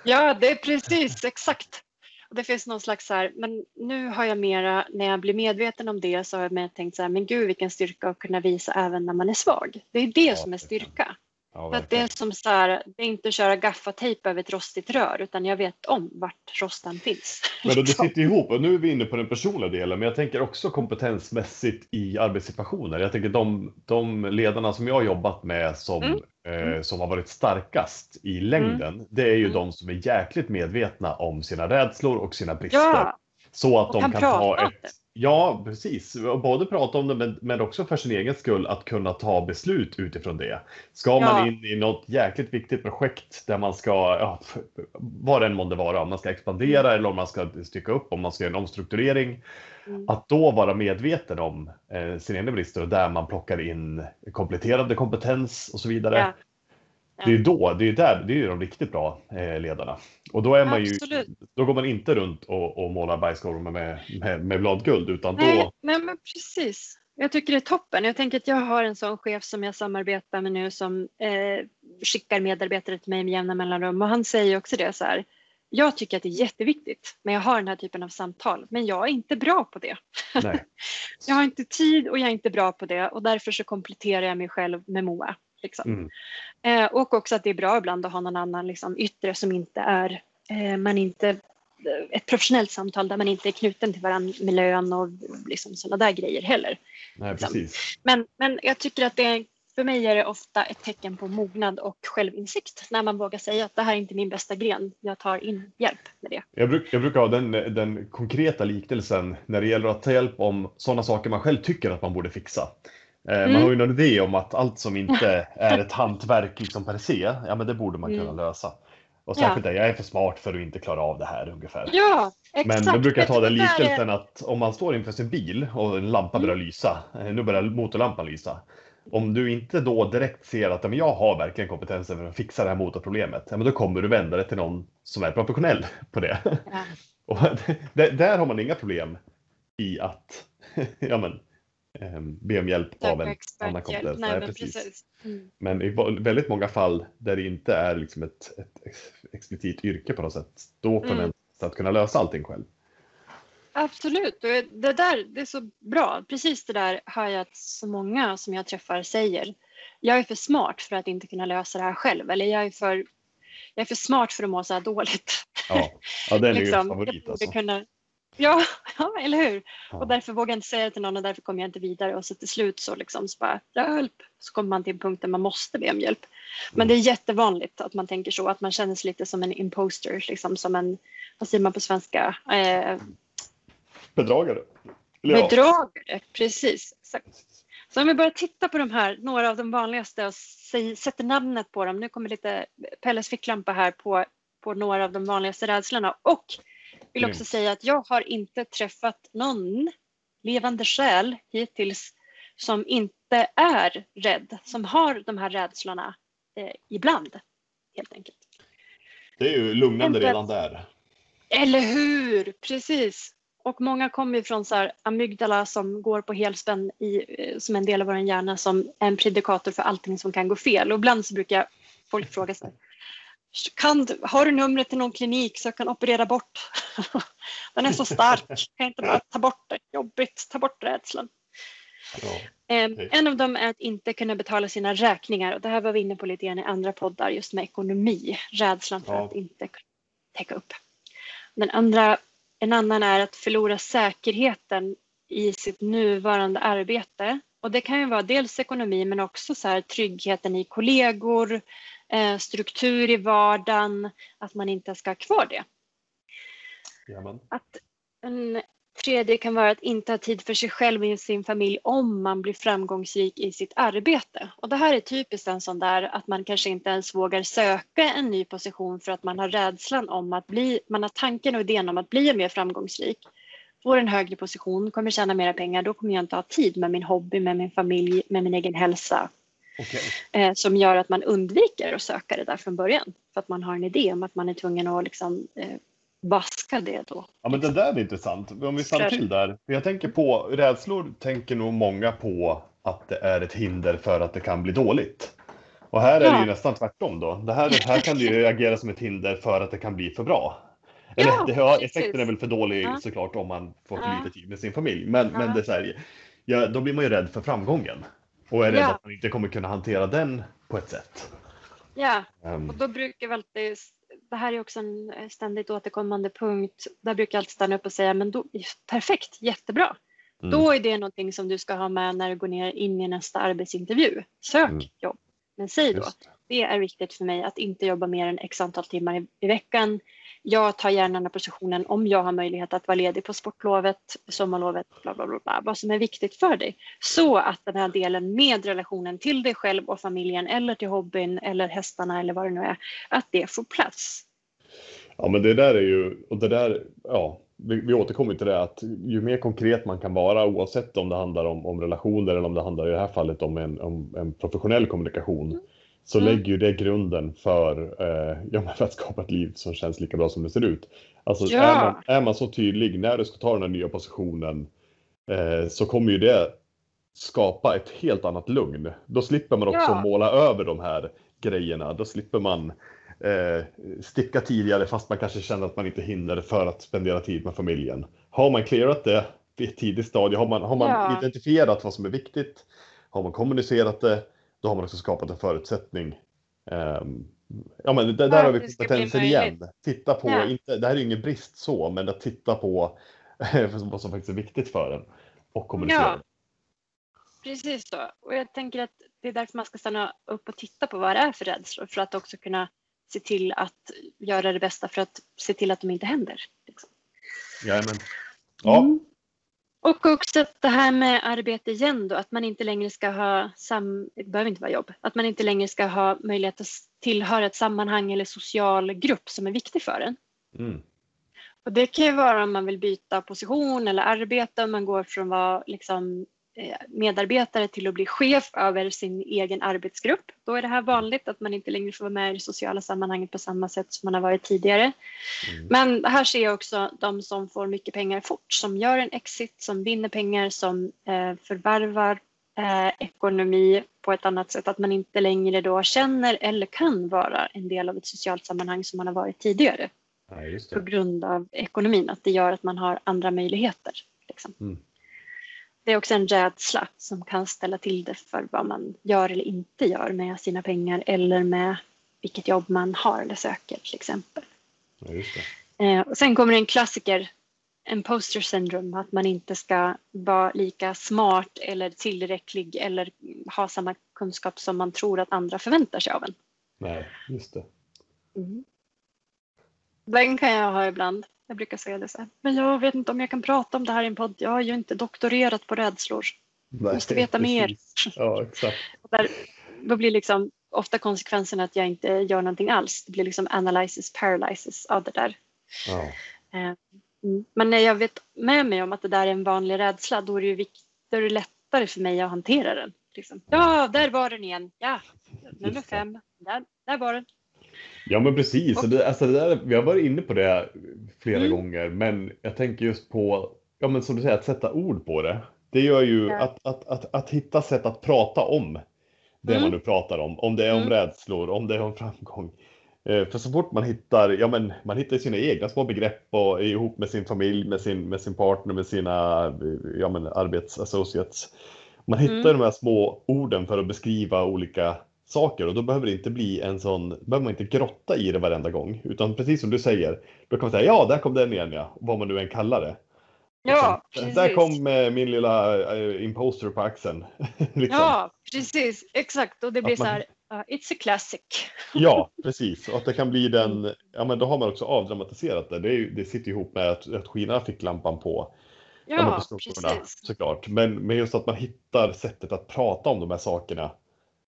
Ja, det är precis exakt. Och det finns någon slags så här, men nu har jag mera, när jag blir medveten om det så har jag mer tänkt så här, men gud vilken styrka att kunna visa även när man är svag. Det är det ja, som är styrka. Ja, För att det är som så här, det är inte att köra gaffatejp över ett rostigt rör utan jag vet om vart rosten finns. Men då, det liksom. sitter ihop och nu är vi inne på den personliga delen, men jag tänker också kompetensmässigt i arbetssituationer. Jag tänker de, de ledarna som jag har jobbat med som, Mm. eh, som har varit starkast i längden, det är ju Mm. de som är jäkligt medvetna om sina rädslor och sina brister. Ja, så att och de kan kan, ta ett... Ja, precis. Både prata om det, men, men också för sin egen skull att kunna ta beslut utifrån det. Ska man Ja. in i något jäkligt viktigt projekt där man ska, ja, vad det än månde vara, om man ska expandera eller om man ska stycka upp, om man ska göra en omstrukturering, Mm. att då vara medveten om eh, sina egna brister och där man plockar in kompletterande kompetens och så vidare. Ja. Det är då, det är där, det är de riktigt bra eh, ledarna. Och då är man ju, Absolut. då går man inte runt och, och målar bajskorvar med, med, med bladguld utan Nej, då, nej, men precis. Jag tycker det är toppen. Jag tänker att jag har en sån chef som jag samarbetar med nu som eh, skickar medarbetare till mig med jämna mellanrum och han säger också det så här. Jag tycker att det är jätteviktigt när jag har den här typen av samtal, men jag är inte bra på det. nej. Jag har inte tid och jag är inte bra på det och därför så kompletterar jag mig själv med Moa. Liksom. Mm. Eh, och också att det är bra ibland att ha någon annan liksom, yttre som inte är, eh, man inte, eh, ett professionellt samtal där man inte är knuten till varandra med lön och liksom, sådana där grejer heller. nej, Liksom. precis. Men, men jag tycker att det är, för mig är det ofta ett tecken på mognad och självinsikt när man vågar säga att det här är inte min bästa gren, jag tar in hjälp med det. Jag, bruk, jag brukar ha den, den konkreta liknelsen när det gäller att ta hjälp om sådana saker man själv tycker att man borde fixa. Eh, Mm. Man har ju någon idé om att allt som inte är ett hantverk liksom per se, ja men det borde man kunna Mm. lösa. Och särskilt där, jag är för smart för att inte klara av det här ungefär. Ja, exakt. Men då brukar jag ta den det liknelsen att om man står inför sin bil och en lampa börjar lysa, eh, nu börjar motorlampan lysa. Om du inte då direkt ser att ja, men jag har verkligen kompetensen för att fixa det här motorproblemet, ja, men då kommer du vända dig till någon som är professionell på det. Ja. Och det, där har man inga problem i att ja, men, ehm, be om hjälp av Söka en annan kompetens. Nej, Nej, men precis. precis. Mm. Men i väldigt många fall där det inte är liksom ett, ett ex- explicit yrke på något sätt, då förväntas Mm. det att kunna lösa allting själv. Absolut, det där det är så bra. Precis det där hör jag att så många som jag träffar säger. Jag är för smart för att inte kunna lösa det här själv. Eller jag är för, jag är för smart för att må så här dåligt. Ja, ja den är ju Liksom, favorit jag borde alltså. kunna, ja, ja, eller hur? Ja. Och därför vågar jag inte säga det till någon och därför kommer jag inte vidare. Och så till slut så liksom så bara, hjälp. Så kommer man till en punkt där man måste be om hjälp. Men Mm. det är jättevanligt att man tänker så, att man känner sig lite som en imposter, liksom som en, vad säger man på svenska? Eh, Bedragare. Eller ja, Bedragare, precis. Exakt. Så om vi börjar titta på de här, några av de vanligaste och sätter namnet på dem. Nu kommer lite Pelles ficklampa här på, på några av de vanligaste rädslorna. Och vill också säga att jag har inte träffat någon levande själ hittills som inte är rädd, som har de här rädslorna eh, ibland, helt enkelt. det är ju lugnande Inte- redan där. Eller hur! Precis. Och många kommer från så här amygdala som går på helspänn i, eh, som en del av vår hjärna som en predikator för allting som kan gå fel. Och ibland så brukar folk fråga sig kan du, har du numret till någon klinik så jag kan operera bort? Den är så stark, kan jag inte bara ta bort den? Jobbigt, ta bort rädslan. Ja. Eh, Okej. En av dem är att inte kunna betala sina räkningar och det här var vi inne på lite grann i andra poddar just med ekonomi, rädslan för Ja. att inte kunna täcka upp. Den andra, en annan är att förlora säkerheten i sitt nuvarande arbete och det kan ju vara dels ekonomi men också så här, tryggheten i kollegor, struktur i vardagen, att man inte ska ha kvar det. Jajamän. Att en tredje kan vara att inte ha tid för sig själv och sin familj om man blir framgångsrik i sitt arbete. Och det här är typiskt en sån där att man kanske inte ens vågar söka en ny position för att man har rädslan om att bli, man har tanken och idén om att bli mer framgångsrik. Får en högre position, kommer tjäna mera pengar, då kommer jag inte ha tid med min hobby, med min familj, med min egen hälsa. Okej. Eh, som gör att man undviker att söka det där från början. För att man har en idé om att man är tvungen att liksom, eh, vaska det då. Ja, men det där är intressant. Om vi stannar till där. Jag tänker på rädslor tänker nog många på att det är ett hinder för att det kan bli dåligt. Och här är det Ja. ju nästan tvärtom då. Det här, här kan det ju agera som ett hinder för att det kan bli för bra. Eller, Ja, det, ja, precis. effekten är väl för dålig Ja. såklart om man får för lite tid med sin familj. Men, men det är här, ja, då blir man ju rädd för framgången. Och är rädd Ja. att man inte kommer kunna hantera den på ett sätt. Ja, Ehm, och då brukar vi alltid, det här är också en eh, ständigt återkommande punkt, där brukar jag alltid stanna upp och säga, men då, perfekt, jättebra. mm, Då är det någonting som du ska ha med när du går ner in i nästa arbetsintervju. Sök Mm. jobb, men säg då, just det. är viktigt för mig att inte jobba mer än x antal timmar i, i veckan. Jag tar gärna den här positionen om jag har möjlighet att vara ledig på sportlovet, sommarlovet, bla bla bla, bla vad som är viktigt för dig. Så att den här delen med relationen till dig själv och familjen eller till hobbyn eller hästarna eller vad det nu är, att det får plats. Ja, men det där är ju, och det där, ja, vi, vi återkommer till det att ju mer konkret man kan vara oavsett om det handlar om, om relationer eller om det handlar i det här fallet om en, om en professionell kommunikation så Mm. lägger ju det grunden för, eh, ja, för att skapa ett liv som känns lika bra som det ser ut. Alltså Ja. är, man, är man så tydlig när du ska ta den här nya positionen eh, så kommer ju det skapa ett helt annat lugn. Då slipper man också Ja. måla över de här grejerna. Då slipper man eh, sticka tidigare fast man kanske känner att man inte hinner för att spendera tid med familjen. Har man clearat det vid ett tidigt stadie, har man, har man Ja. identifierat vad som är viktigt, har man kommunicerat det, då har man också skapat en förutsättning. Ehm, ja men där För har vi kompetensen igen. Titta på, Ja. inte, det här är ingen brist så, men att titta på vad som faktiskt är viktigt för en och kommunicera. Ja. Precis så. Och jag tänker att det är därför man ska stanna upp och titta på vad det är för rädslor för att också kunna se till att göra det bästa för att se till att de inte händer. Liksom. Jajamän. Ja, Mm. Och också det här med arbete igen då, att man inte längre ska ha, sam, det behöver inte vara jobb, att man inte längre ska ha möjlighet att tillhöra ett sammanhang eller social grupp som är viktig för en. mm. Och det kan ju vara om man vill byta position eller arbete, om man går från att vara liksom, medarbetare till att bli chef över sin egen arbetsgrupp. Då är det här vanligt att man inte längre får vara med i det sociala sammanhanget på samma sätt som man har varit tidigare. Mm. Men här ser jag också de som får mycket pengar fort, som gör en exit, som vinner pengar, som eh, förvärvar eh, ekonomi på ett annat sätt. Att man inte längre då känner eller kan vara en del av ett socialt sammanhang som man har varit tidigare Ja, på grund av ekonomin. Att det gör att man har andra möjligheter. Liksom. Mm. Det är också en rädsla som kan ställa till det för vad man gör eller inte gör med sina pengar eller med vilket jobb man har eller söker till exempel. Ja. Eh, och sen kommer en klassiker, imposter syndrome, att man inte ska vara lika smart eller tillräcklig eller ha samma kunskap som man tror att andra förväntar sig av en. Nej, just det. Den kan jag ha ibland. Jag brukar säga det så här. Men jag vet inte om jag kan prata om det här i en podd. Jag har ju inte doktorerat på rädslor. Nej, Måste veta mer. precis. Ja, exakt. Där, då blir liksom ofta konsekvensen att jag inte gör någonting alls. Det blir liksom analysis paralysis av det där. Ja. Eh, mm. Men när jag vet med mig om att det där är en vanlig rädsla, då är det ju då är det lättare för mig att hantera den. Liksom. Ja, där var den igen. Ja, nummer fem. Där, där var den. Ja men precis, och det, alltså det där, vi har varit inne på det flera Mm. gånger men jag tänker just på, ja men som du säger, att sätta ord på det. Det gör ju Ja. att, att, att, att hitta sätt att prata om det Mm. man nu pratar om. Om det är om Mm. rädslor, om det är om framgång. Eh, För så fort man hittar, ja men man hittar sina egna små begrepp och ihop med sin familj, med sin, med sin partner, med sina ja men arbetsassociates. Man hittar Mm. de här små orden för att beskriva olika saker och då behöver det inte bli en sån, behöver man inte grotta i det varenda gång. Utan precis som du säger, då kan man säga ja, där kom den igen ja, vad man nu än kallar det. Ja, precis. Där kom eh, min lilla eh, imposter på axeln. liksom. Ja, precis. Exakt. Och det blir Att så man- här, uh, it's a classic. Ja, precis. Och att det kan bli den, ja men då har man också avdramatiserat det. Det, är det sitter ihop med att, att skina på, ja, men Ja, på skorna precis. såklart. Men, men just att man hittar sättet att prata om de här sakerna.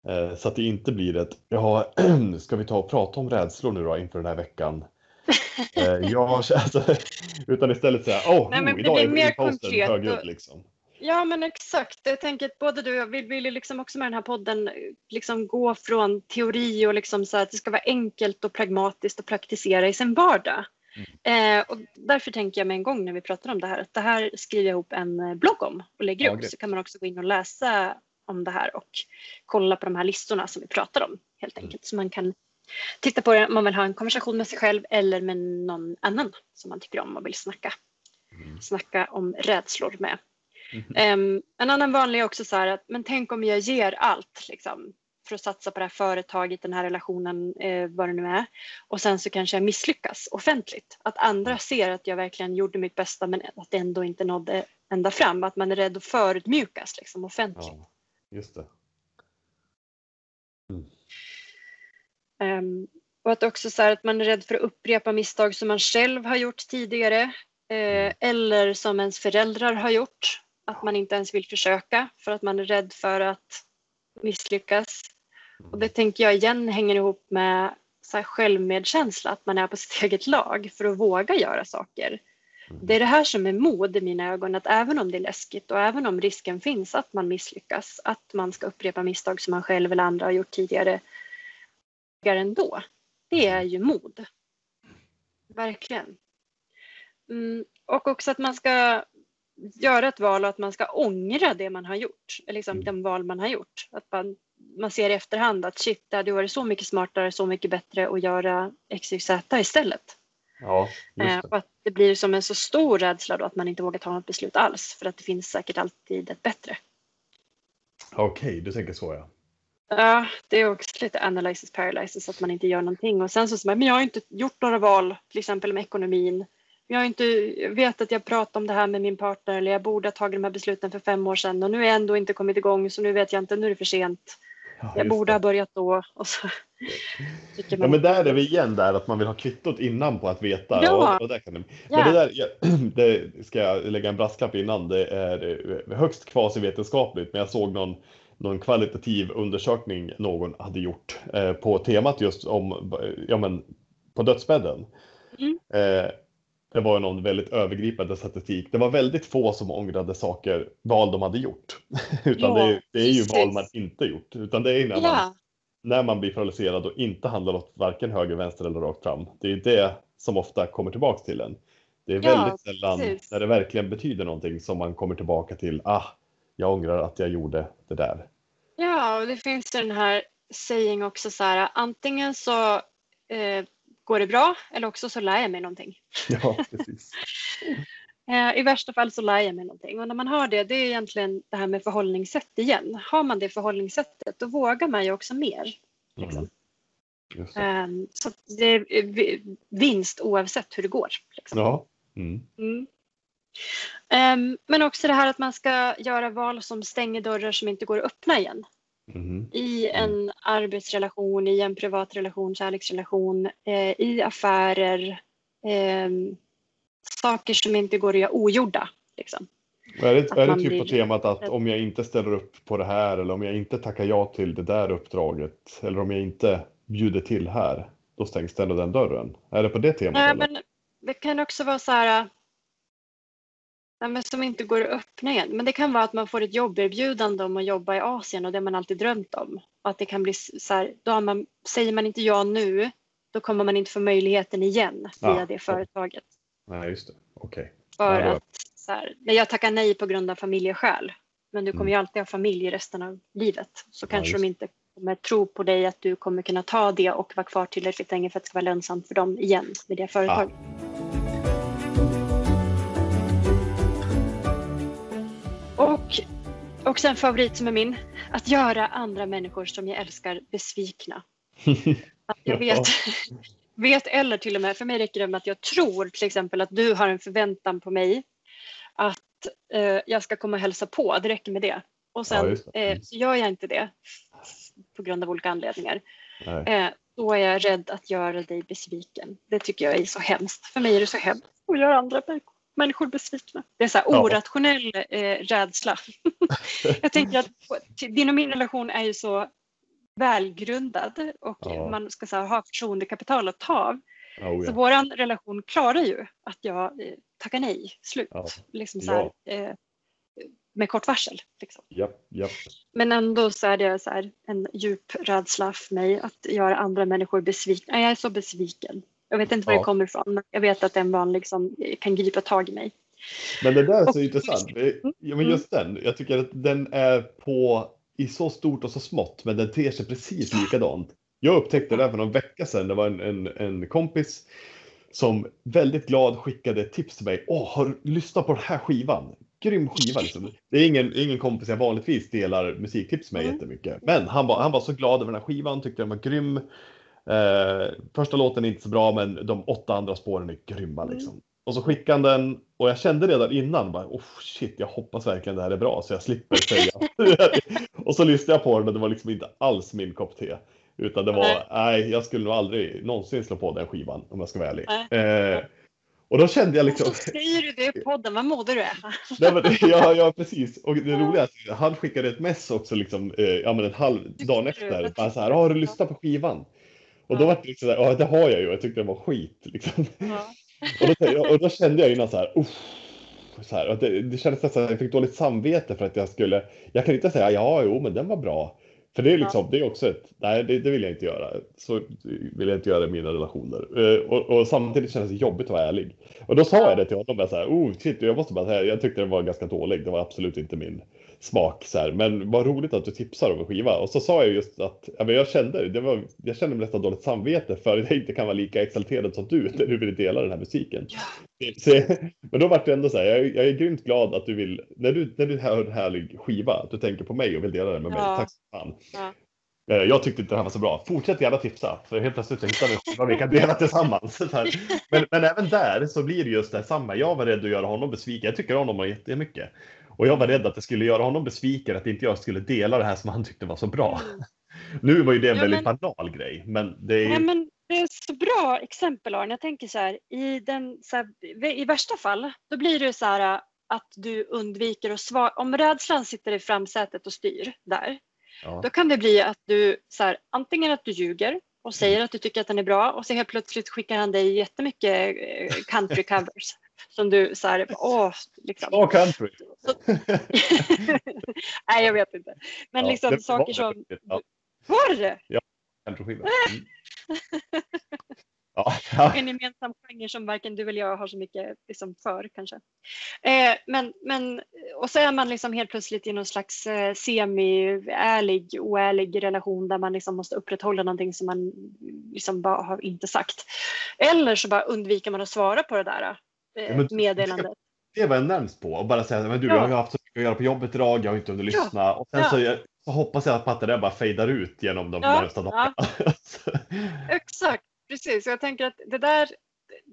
Eh, så att det inte blir ett, ja, ska vi ta och prata om rädslor nu då inför den här veckan? Eh, ja, alltså, utan istället säga, åh, Nej, men oh, idag är mer konkret högljudd liksom. Ja, men exakt. Jag tänker att både du och jag vill, vill liksom också med den här podden eh, liksom gå från teori och liksom så att det ska vara enkelt och pragmatiskt att praktisera i sin vardag. Mm. Eh, och därför tänker jag med en gång när vi pratar om det här att det här skriver jag ihop en blogg om och lägger Ja, upp så kan man också gå in och läsa om det här och kolla på de här listorna som vi pratar om helt Mm. enkelt. Så man kan titta på det om man vill ha en konversation med sig själv eller med någon annan som man tycker om och vill snacka, Mm. snacka om rädslor med. Mhm. Em, en annan vanlig är också så här att, men tänk om jag ger allt liksom, för att satsa på det här företaget, den här relationen, eh, vad det nu är. Och sen så kanske jag misslyckas offentligt. Att andra ser att jag verkligen gjorde mitt bästa men att det ändå inte nådde ända fram. Att man är rädd att förutmjukas liksom, offentligt. Ja, just det. Um, och att också så att man är rädd för att upprepa misstag som man själv har gjort tidigare eh, eller som ens föräldrar har gjort. Att man inte ens vill försöka för att man är rädd för att misslyckas. Och det tänker jag igen hänger ihop med så här självmedkänsla, att man är på sitt eget lag för att våga göra saker. Det är det här som är mod i mina ögon, att även om det är läskigt och även om risken finns att man misslyckas, att man ska upprepa misstag som man själv eller andra har gjort tidigare, ändå. Det är ju mod. Verkligen. Mm, och också att man ska göra ett val och att man ska ångra det man har gjort, liksom den val man har gjort. Att man, man ser i efterhand att shit, det hade varit så mycket smartare, så mycket bättre att göra XYZ istället. Ja, eh, det. och att det blir som en så stor rädsla då att man inte vågar ta något beslut alls för att det finns säkert alltid ett bättre. Okej, du tänker så ja. Ja, det är också lite analysis paralysis att man inte gör någonting och sen så säger man, men jag har inte gjort några val, till exempel med ekonomin. Jag, har inte, jag vet att jag pratade om det här med min partner eller jag borde ha tagit de här besluten för fem år sedan och nu har jag ändå inte kommit igång så nu vet jag inte, nu är det för sent. Ja Jag borde det. ha börjat då. Och så tycker Ja man, men där är vi igen där att man vill ha kvittot innan på att veta. Ja. Och, och kan det, Ja. Men det där, ja, det ska jag lägga en brasklapp innan. Det är eh, högst kvasivetenskapligt men jag såg någon, någon kvalitativ undersökning någon hade gjort eh, på temat just om, ja men på dödsbädden. Mm. Eh, det var ju någon väldigt övergripande statistik. Det var väldigt få som ångrade saker, val de hade gjort. Utan Ja, det, är, det är ju val man inte gjort. Utan det är när man ja, när man blir paralyserad och inte handlar åt varken höger, vänster eller rakt fram. Det är det som ofta kommer tillbaks till en. Det är Ja, väldigt sällan precis. när det verkligen betyder någonting som man kommer tillbaka till. Ah, jag ångrar att jag gjorde det där. ja, och det finns den här saying också så här, antingen så eh, går det bra eller också så lär jag mig någonting. Ja, precis. Eh, I värsta fall så lär jag mig någonting och när man har det, det är egentligen det här med förhållningssätt igen. Har man det förhållningssättet då vågar man ju också mer. Liksom. Mm. Ehm, så det är vi- vinst oavsett hur det går. Liksom. Ja. Mm. Mm. Ehm, men också det här att man ska göra val som stänger dörrar som inte går att öppna igen. Mhm. I en arbetsrelation, i en privat relation, kärleksrelation, eh, i affärer. ehm, saker som inte går att göra ogjorda. Liksom. Är det, Att är det typ på blir- temat att om jag inte ställer upp på det här eller om jag inte tackar ja till det där uppdraget eller om jag inte bjuder till här, då stängs den och den dörren? Är det på det temat? Nej, eller? men det kan också vara så här. Nej, men som inte går att öppna igen. Men det kan vara att man får ett jobberbjudande om att jobba i Asien och det man alltid drömt om. Och att det kan bli så här, då man, säger man inte ja nu, då kommer man inte få möjligheten igen via Ah, det företaget. Nej, just det. Okej. För Ja, då- att så här, nej, jag tackar nej på grund av familjeskäl. Men du kommer Mm. ju alltid ha familj resten av livet. Så kanske just de inte kommer tro på dig att du kommer kunna ta det och vara kvar tillräckligt länge för att det ska vara lönsamt för dem igen med det företaget. Och också en favorit som är min. Att göra andra människor som jag älskar besvikna. Att jag vet, vet eller till och med, för mig räcker det med att jag tror till exempel att du har en förväntan på mig att eh, jag ska komma och hälsa på. Det räcker med det. Och Ja, sen. Mm. eh, så gör jag inte det på grund av olika anledningar. Eh, då är jag rädd att göra dig besviken. Det tycker jag är så hemskt. För mig är det så hemskt att göra andra män- människor besvikna. Det är så här Ja. orationell eh, rädsla. jag tänker att din och min relation är ju så välgrundad och Ja. man ska så här, ha förtroendekapital att ta av. Oh, Så ja. våran relation klarar ju att jag eh, tackar nej, slut. Liksom så här, eh, med kort varsel. Liksom. Men ändå så är det så här en djup rädsla för mig att göra andra människor besvikna. Jag är så besviken. Jag vet inte var Ja. det kommer ifrån, men jag vet att det är en vanlig som kan gripa tag i mig. Men det där är så Och- intressant. Ja, men Mm. just den. Jag tycker att den är på i så stort och så smått, men den ter sig precis likadant. Jag upptäckte det här för någon vecka sedan. Det var en, en, en kompis som väldigt glad skickade tips till mig. Åh, har du lyssnat på den här skivan? grym skiva liksom. Det är ingen, ingen kompis jag vanligtvis delar musiktips med Mm. jättemycket. Men han var, han var så glad över den här skivan, tyckte den var grym. Eh, första låten är inte så bra, men de åtta andra spåren är grymma Mm. liksom. Och så skickade han den och jag kände redan innan bara, oh shit, jag hoppas verkligen det här är bra så jag slipper säga. och så lyssnade jag på den och det var liksom inte alls min kopp te. Utan det var, Nej. nej, jag skulle nog aldrig någonsin slå på den skivan om jag ska vara ärlig. Eh, och då kände jag Och liksom, så säger du det i podden, vad modig du är. nej, men, ja, ja precis. Och det roliga är att han skickade ett mess också liksom, eh, ja men en halv dag efter. Bara så här, du? har du lyssnat på skivan? Och då Ja. var det liksom, så här, ja det har jag ju, jag tyckte den var skit liksom. Ja. Och då, och då kände jag innan så här, uff, så här det, det kändes nästan att jag fick dåligt samvete för att jag skulle, jag kan inte säga ja, jo, men den var bra. För det är liksom, det är också ett, nej, det, det vill jag inte göra. Så vill jag inte göra i mina relationer. Eh, och, och samtidigt kändes det jobbigt att vara ärlig. Och då sa jag det till honom, bara så här, oh shit, jag måste bara säga, jag tyckte den var ganska dålig. Det var absolut inte min smak så här. Men vad roligt att du tipsar om en skiva. Och så sa jag just att, ja, men jag kände, det var, jag kände nästan dåligt samvete för att jag inte kan vara lika exalterad som du när du vill dela den här musiken. Så, men då var det ändå så här, jag, jag är grymt glad att du vill, när du, när du hör en härlig skiva, att du tänker på mig och vill dela den med mig. Ja. Tack så fan. Ja. Eh, Jag tyckte inte det här var så bra. Fortsätt gärna tipsa, för helt plötsligt så hittar vi skiva vi kan dela tillsammans. Men, men även där så blir det just det samma. Jag var rädd att göra honom besviken. Jag tycker om honom jättemycket. Och jag var rädd att det skulle göra honom besviken, att inte jag skulle dela det här som han tyckte var så bra. Mm. Nu var ju det en Ja, väldigt men- banal grej, men det är Nej, ju... men det är så bra exempel Aron. Jag tänker så här, i, den, så här, i värsta fall, då blir det så här att du undviker att svara. Om rädslan sitter i framsätet och styr där, Ja. då kan det bli att du så här, antingen att du ljuger och säger att du tycker att den är bra och så helt plötsligt skickar han dig jättemycket eh, country covers som du så här, åh, liksom. Oh, country! Nej, jag vet inte. Men Ja, liksom saker som. Ja, var det countryskiva. Mm. Ja, ja. en gemensam genre som varken du eller jag har så mycket liksom, för kanske. Eh, men, men, och så är man liksom helt plötsligt i någon slags eh, semi-ärlig, oärlig relation där man liksom måste upprätthålla någonting som man liksom bara har inte sagt. Eller så bara undviker man att svara på det där Ja, eh, meddelandet. det var jag närmst på och bara säga men du, Ja. jag har haft så mycket att göra på jobbet idag, jag har inte hunnit Ja. lyssna. Och sen Ja. så, jag, så hoppas jag att det där bara fejdar ut genom de Ja. närmsta dagarna. Exakt, precis. Jag tänker att det där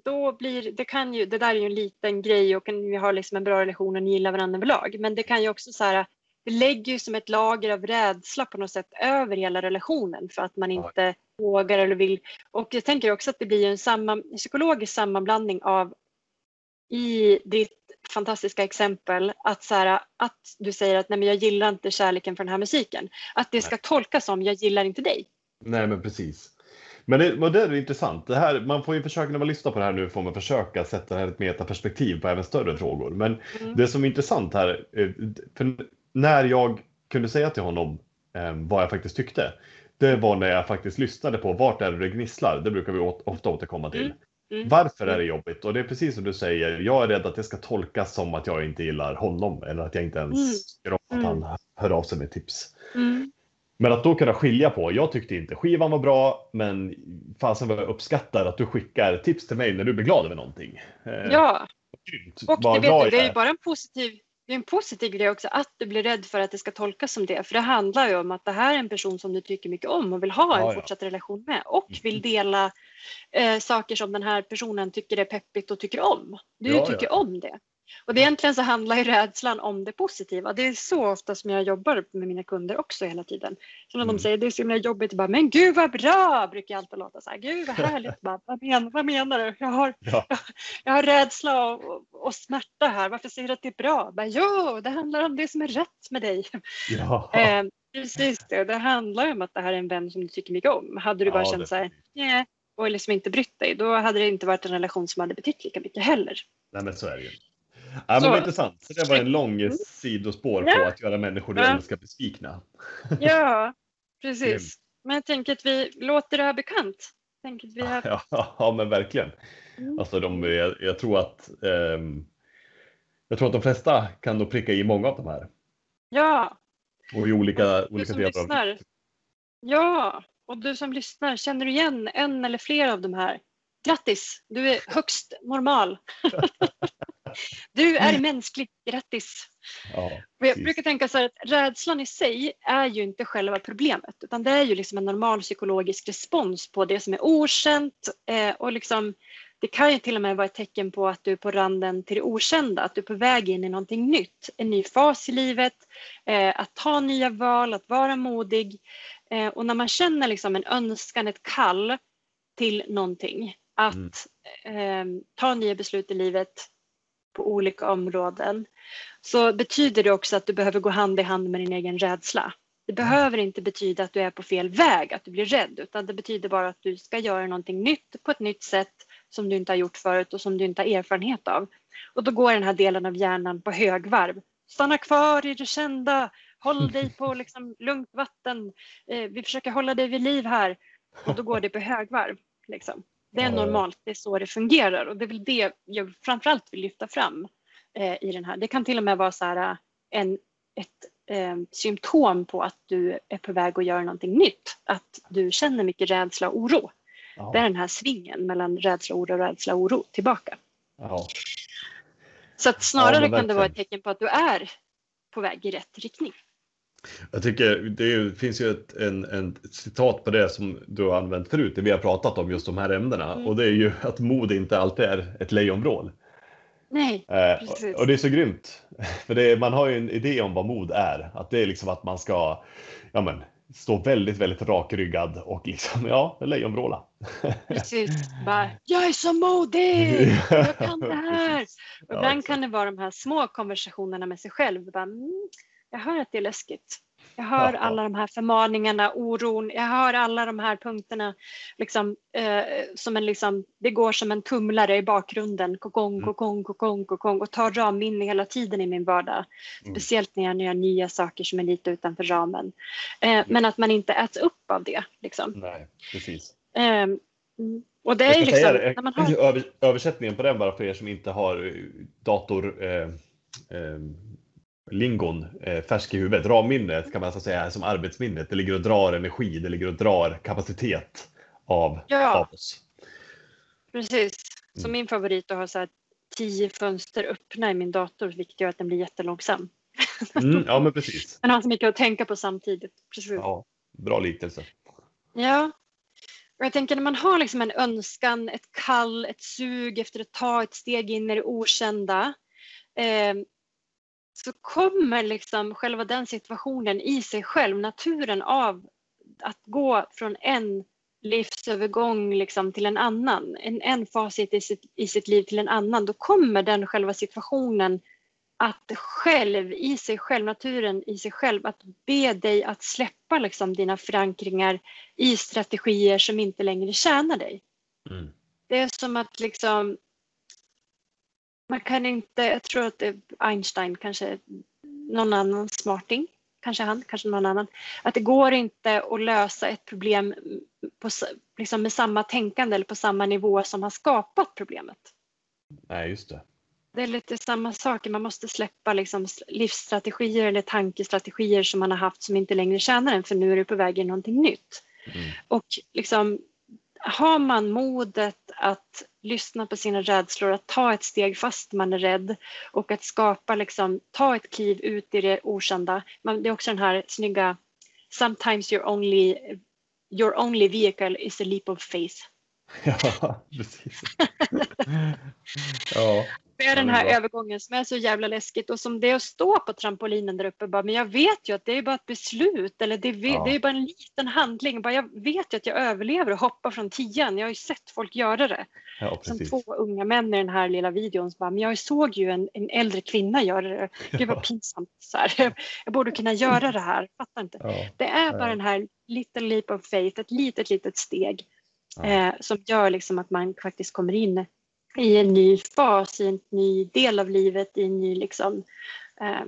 då blir, det kan ju, det där är ju en liten grej och vi har liksom en bra relation och ni gillar varandra överlag. Men det kan ju också så här, det lägger ju som ett lager av rädsla på något sätt över hela relationen för att man Ja. inte vågar eller vill. Och jag tänker också att det blir en samman, psykologisk sammanblandning av i ditt fantastiska exempel att, så här, att du säger att nej, men jag gillar inte kärleken för den här musiken. Att det ska tolkas som jag gillar inte dig. Nej, men precis. Men det, och det är intressant. Det här, man får ju försöka, när man lyssnar på det här nu, får man försöka sätta det här i ett metaperspektiv på även större frågor. Men Mm. det som är intressant här, eh, för när jag kunde säga till honom eh, vad jag faktiskt tyckte, det var när jag faktiskt lyssnade på vart är det det gnisslar. Det brukar vi ofta återkomma till. Mm. Mm. Varför är det jobbigt? Och det är precis som du säger, jag är rädd att det ska tolkas som att jag inte gillar honom eller att jag inte ens Mm. tycker om att Mm. han hör av sig med tips. Mm. Men att då kunna skilja på, jag tyckte inte skivan var bra, men fasen vad jag uppskattar att du skickar tips till mig när du blir glad över någonting. Eh, Ja, och det, vet du, det är ju bara en positiv, det är en positiv grej också att du blir rädd för att det ska tolkas som det. För det handlar ju om att det här är en person som du tycker mycket om och vill ha en Ja, ja. fortsatt relation med och Mm. vill dela eh, saker som den här personen tycker är peppigt och tycker om. Du Ja, tycker om det. Och det egentligen så handlar ju rädslan om det positiva. Det är så ofta som jag jobbar med mina kunder också hela tiden. Så när Mm. de säger det är så himla jobbigt, bara, men gud vad bra, brukar jag alltid låta så här. Gud vad härligt, bara, vad, men, vad menar du? Jag har, Ja. jag har rädsla och, och, och smärta här, varför säger du att det är bra? Bara, jo, det handlar om det som är rätt med dig. Ja. Eh, precis det, det handlar om att det här är en vän som du tycker mycket om. Hade du bara Ja, känt så här, nej, och liksom inte brytt dig, då hade det inte varit en relation som hade betytt lika mycket heller. Nej, men så är det ju. Ja, men intressant. Så det var en lång Mm. sidospår på Ja. att göra människor du Ja. älskar besvikna. Ja, precis. Men jag tänker att vi låter det här bekant. Tänker vi har... Ja, ja men verkligen. Mm. Alltså de, jag, jag tror att ehm, jag tror att de flesta kan nog pricka i många av de här. Ja, Och i olika, du olika som delar av lyssnar. Ja, och du som lyssnar, känner du igen en eller flera av de här? Grattis, du är högst normal. Du är mänsklig, grattis! Ja, jag brukar tänka så här att rädslan i sig är ju inte själva problemet utan det är ju liksom en normal psykologisk respons på det som är okänt eh, och liksom det kan ju till och med vara ett tecken på att du är på randen till det okända, att du är på väg in i någonting nytt, en ny fas i livet, eh, att ta nya val, att vara modig. Eh, och när man känner liksom en önskan, ett kall till någonting, att eh, ta nya beslut i livet på olika områden, så betyder det också att du behöver gå hand i hand med din egen rädsla. Det behöver inte betyda att du är på fel väg, att du blir rädd, utan det betyder bara att du ska göra någonting nytt på ett nytt sätt som du inte har gjort förut och som du inte har erfarenhet av. Och då går den här delen av hjärnan på högvarv. Stanna kvar i det kända, håll dig på liksom lugnt vatten, eh, vi försöker hålla dig vid liv här. Och då går det på högvarv. Liksom. Det är Ja, ja. normalt, det är så det fungerar och det är väl det jag framförallt vill lyfta fram eh, i den här. Det kan till och med vara så här, en, ett eh, symptom på att du är på väg att göra någonting nytt. Att du känner mycket rädsla och oro. Ja. Det är den här svingen mellan rädsla oro och rädsla oro tillbaka. Ja. Så att snarare men kan det vara ett tecken på att du är på väg i rätt riktning. Jag tycker det finns ju ett en, en ett citat på det som du har använt förut, det vi har pratat om just de här ämnena. Mm. Och det är ju att mod inte alltid är ett lejonvrål. Nej, Eh, och, och det är så grymt. För är, man har ju en idé om vad mod är. Att det är liksom att man ska ja, men, stå väldigt, väldigt rakryggad och liksom, ja, lejonvråla. precis. Bara, jag är så modig! Jag kan det här! Och ibland kan det vara de här små konversationerna med sig själv. Bara, mm, jag hör att det är läskigt. Jag hör alla de här förmaningarna, oron. Jag hör alla de här punkterna. Liksom, eh, som en, liksom, det går som en tumlare i bakgrunden. Kokong, Mm. kokong, kokong, kokong. Och tar ramminne hela tiden i min vardag. Mm. Speciellt när jag gör nya saker som är lite utanför ramen. Eh, men att man inte äts upp av det. Liksom. Nej, precis. Eh, mm. och det är liksom, säga när man har över, översättningen på den bara för er som inte har dator eh, eh, lingon eh, färsk i huvudet. Ramminnet kan man alltså säga som arbetsminnet. Det ligger och drar energi, det ligger och drar kapacitet av, Ja. av oss. Precis. Så Mm. min favorit är att ha så här tio fönster öppna i min dator vilket gör att den blir jättelångsam. Mm, ja, men precis. Den har så mycket att tänka på samtidigt. Precis. Ja. Ja, bra liknelse. Och jag tänker när man har liksom en önskan, ett kall, ett sug efter att ta ett steg in i det okända. Eh, så kommer liksom själva den situationen i sig själv, naturen av att gå från en livsövergång liksom till en annan, en, en fas i sitt, i sitt liv till en annan, då kommer den själva situationen att själv, i sig själv, naturen i sig själv, att be dig att släppa liksom dina förankringar i strategier som inte längre tjänar dig. Mm. Det är som att liksom man kan inte, jag tror att det är Einstein, kanske någon annan smarting, kanske han, kanske någon annan, att det går inte att lösa ett problem på, liksom med samma tänkande eller på samma nivå som har skapat problemet. Nej, just det. Det är lite samma sak, man måste släppa liksom livsstrategier eller tankestrategier som man har haft som inte längre tjänar en för nu är du på väg in i någonting nytt. Mm. Och liksom, har man modet att lyssna på sina rädslor, att ta ett steg fast man är rädd och att skapa, liksom, ta ett kliv ut i det okända. Man, det är också den här snygga Sometimes your only, your only vehicle is a leap of faith. Ja, precis. ja, Det är den Ja, det är här övergången som är så jävla läskigt och som det är att stå på trampolinen där uppe bara, men jag vet ju att det är bara ett beslut eller det, är- Ja. det är bara en liten handling. Bara, jag vet ju att jag överlever och hoppar från tian. Jag har ju sett folk göra det. ja Som två unga män i den här lilla videon som bara, men jag såg ju en, en äldre kvinna göra det. Gud vad pinsamt. Så här. Jag borde kunna göra det här. Fattar inte. Ja, Det är bara den här little leap of faith, ett litet, litet steg Ja. eh, som gör liksom att man faktiskt kommer in i en ny fas, i en ny del av livet, i en ny liksom eh,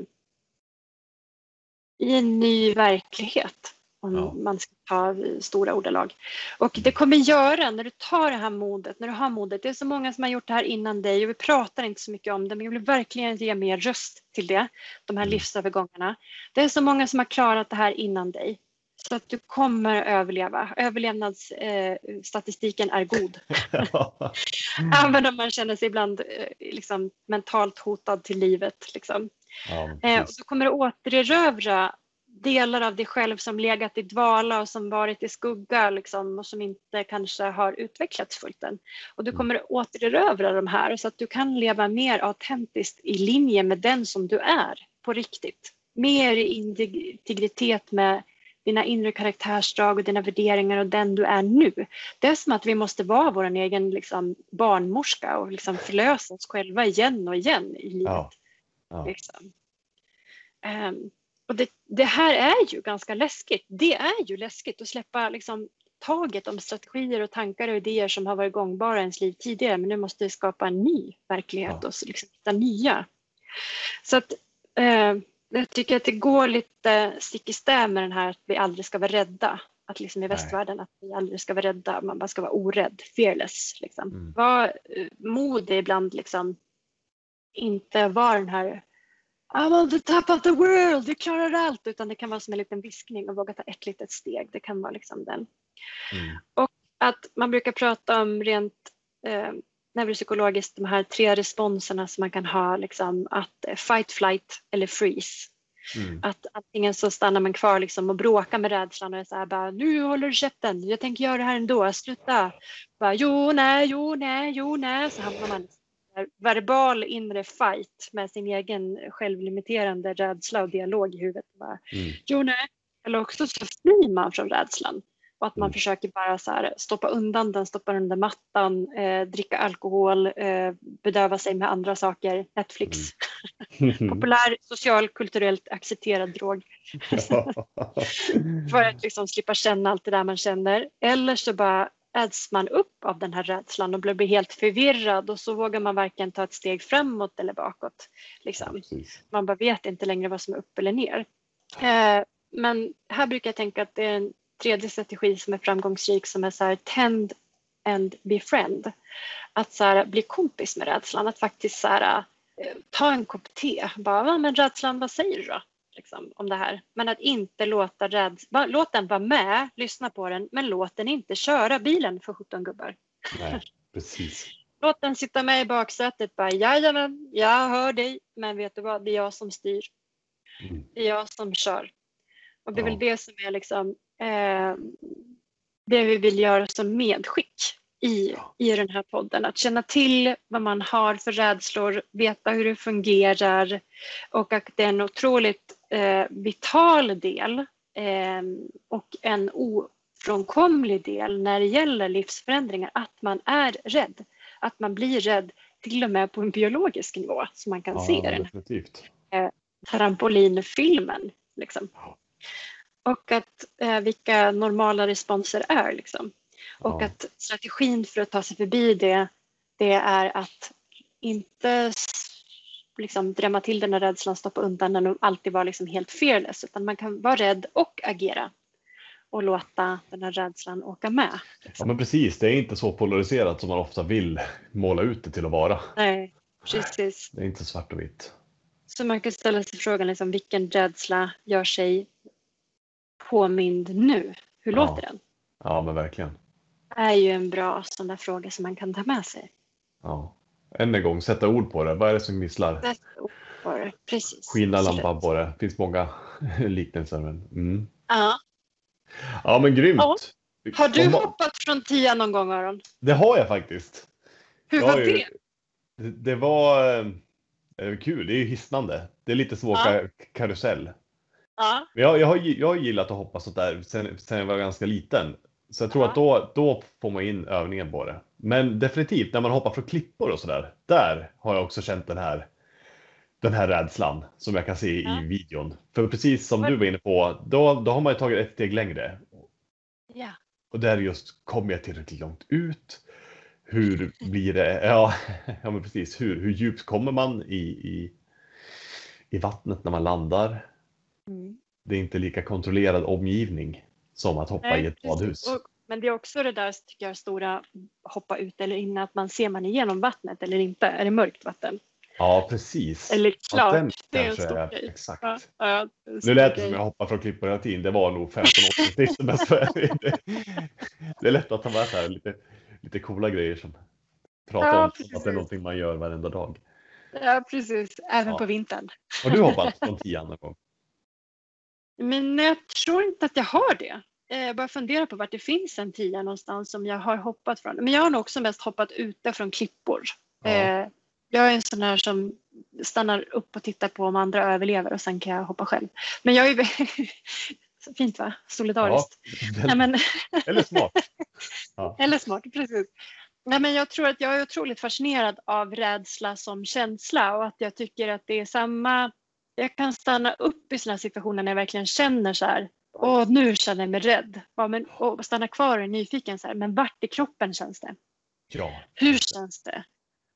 i en ny verklighet. Om Ja. man ska ta stora ordalag. Och det kommer göra när du tar det här modet, när du har modet. Det är så många som har gjort det här innan dig och vi pratar inte så mycket om det men jag vill verkligen ge mer röst till det. De här Mm. livsövergångarna. Det är så många som har klarat det här innan dig. Så att du kommer överleva. Överlevnadsstatistiken är god. Även om man känner sig ibland eh, liksom, mentalt hotad till livet. Liksom. Ja, eh, du kommer återerövra delar av dig själv som legat i dvala och som varit i skugga liksom, och som inte kanske har utvecklats fullt än. Och du mm. kommer återerövra de här så att du kan leva mer autentiskt i linje med den som du är på riktigt. Mer integritet med dina inre karaktärsdrag och dina värderingar och den du är nu. Det är som att vi måste vara vår egen liksom, barnmorska och liksom förlösa oss själva igen och igen i livet. Ja. Ja. Liksom. Um, och det, det, här är ju ganska läskigt. Det är ju läskigt att släppa liksom, taget om strategier och tankar och idéer som har varit gångbara i ens liv tidigare men nu måste vi skapa en ny verklighet ja. och liksom hitta nya. Så att eh, jag tycker att det går lite stick i stäv med den här att vi aldrig ska vara rädda. Att liksom i västvärlden att vi aldrig ska vara rädda, man bara ska vara orädd, fearless. Liksom. Mm. Var uh, modig ibland, liksom. inte vara den här I'm on the top of the world, jag klarar allt. Utan det kan vara som en liten viskning och våga ta ett litet steg. Det kan vara liksom den. Mm. Och att man brukar prata om rent eh, neuropsykologiskt de här tre responserna som man kan ha, liksom, att eh, fight, flight eller freeze. Mm. Att antingen så stannar man kvar liksom och bråkar med rädslan och är så här bara, nu håller du käften, jag tänker göra det här ändå, sluta. Bara, jo, nej, jo, nej, jo, nej. Så hamnar man i verbal inre fight med sin egen självlimiterande rädsla och dialog i huvudet. Bara, mm. Jo, nej. Eller också så flyr man från rädslan och att man mm. försöker bara så här, stoppa undan den, stoppa den under mattan, eh, dricka alkohol, eh, bedöva sig med andra saker, Netflix. Mm. Populär, social, kulturellt accepterad drog. För att liksom slippa känna allt det där man känner. Eller så bara äts man upp av den här rädslan och blir helt förvirrad och så vågar man varken ta ett steg framåt eller bakåt. Liksom. Man bara vet inte längre vad som är upp eller ner. Eh, men här brukar jag tänka att det är en tredje strategi som är framgångsrik som är så här tend and befriend. Att så här, bli kompis med rädslan, att faktiskt så här, eh, ta en kopp te. Bara, men rädslan, vad säger du då? Liksom, om det här. Men att inte låta rädslan, låt den vara med, lyssna på den, men låt den inte köra bilen för 17 gubbar. Nej, precis. låt den sitta med i baksätet, bara jajamän, jag hör dig, men vet du vad, det är jag som styr. Mm. Det är jag som kör. Och det är ja. väl det som är liksom det vi vill göra som medskick i, i den här podden. Att känna till vad man har för rädslor, veta hur det fungerar och att det är en otroligt eh, vital del eh, och en ofrånkomlig del när det gäller livsförändringar, att man är rädd. Att man blir rädd till och med på en biologisk nivå som man kan ja, se i den här eh, trampolinfilmen. Liksom. Och att eh, vilka normala responser är. Liksom. Och ja. att strategin för att ta sig förbi det, det är att inte liksom drämma till den här rädslan, stoppa undan den och alltid vara liksom helt fearless. Utan man kan vara rädd och agera och låta den här rädslan åka med. Ja men precis, det är inte så polariserat som man ofta vill måla ut det till att vara. Nej, precis. Det är inte svart och vitt. Så man kan ställa sig frågan liksom, vilken rädsla gör sig påmind nu? Hur ja. låter den? Ja, men verkligen. Det är ju en bra sån där fråga som man kan ta med sig. Ja. Än en gång, sätta ord på det. Vad är det som gnisslar? Sätta ord på det, precis. Skina lampan på det. Det finns många liknelser. Men, mm. Ja. Ja, men grymt. Ja. Har du hoppat från tia någon gång, Aron? Det har jag faktiskt. Hur var det? Det, det var eh, kul. Det är ju hisnande. Det är lite som att åka ja. karusell. Ja. Jag, jag, har, jag har gillat att hoppa sånt där sen, sen jag var ganska liten. Så jag tror ja. att då, då får man in övningen på det. Men definitivt när man hoppar från klippor och sådär. Där har jag också känt den här, den här rädslan som jag kan se ja. i videon. För precis som du var inne på, då, då har man ju tagit ett steg längre. Ja. Och där just, kommer jag tillräckligt långt ut? Hur blir det? Ja, ja men precis. Hur, hur djupt kommer man i, i, i vattnet när man landar? Mm. Det är inte lika kontrollerad omgivning som att hoppa Nej, i ett badhus. Och, men det är också det där tycker jag, stora hoppa ut eller in, att man ser man igenom vattnet eller inte. Är det mörkt vatten? Ja, precis. Eller klart, den det är en stor är- grej. Exakt. Ja, ja, Nu lät det som jag hoppade från klippor hela tiden. Det var nog 15 år sedan men så är det- det- är lätt att ta med så här lite, lite coola grejer som pratar Ja, om precis. att det är någonting man gör varenda dag. Ja, precis. Även Ja. på vintern. Har du hoppat från tian någon gång? Men jag tror inte att jag har det. Eh, Jag bara funderar på vart det finns en tia någonstans som jag har hoppat från. Men jag har nog också mest hoppat ute från klippor. Ja. Eh, Jag är en sån här som stannar upp och tittar på om andra överlever och sen kan jag hoppa själv. Men jag är Fint va? Solidariskt. Nej, men, Eller smart. Ja. eller smart, precis. Nej, men jag tror att jag är otroligt fascinerad av rädsla som känsla och att jag tycker att det är samma... Jag kan stanna upp i sådana situationer när jag verkligen känner så här, åh nu känner jag mig rädd. Ja, men, och stanna kvar och är nyfiken så här, men vart i kroppen känns det? ja. Hur känns det?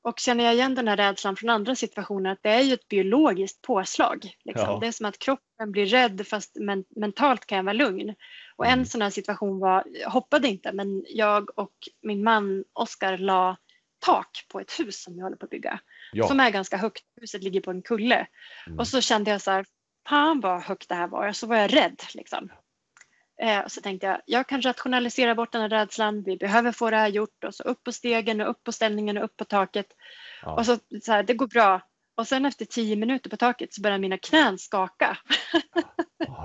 Och känner jag igen den här rädslan från andra situationer att det är ju ett biologiskt påslag. Liksom. Ja. Det är som att kroppen blir rädd fast men, mentalt kan jag vara lugn. Och en Mm. sån här situation var, jag hoppade inte, men jag och min man Oskar la tak på ett hus som vi håller på att bygga. Ja. Som är ganska högt, huset ligger på en kulle. Mm. Och så kände jag så här, fan vad högt det här var. Och så var jag rädd liksom. Eh, och så tänkte jag, jag kan rationalisera bort den här rädslan. Vi behöver få det här gjort. Och så upp på stegen och upp på ställningen och upp på taket. Ja. Och så, så här, det går bra. Och sen efter tio minuter på taket så börjar mina knän skaka.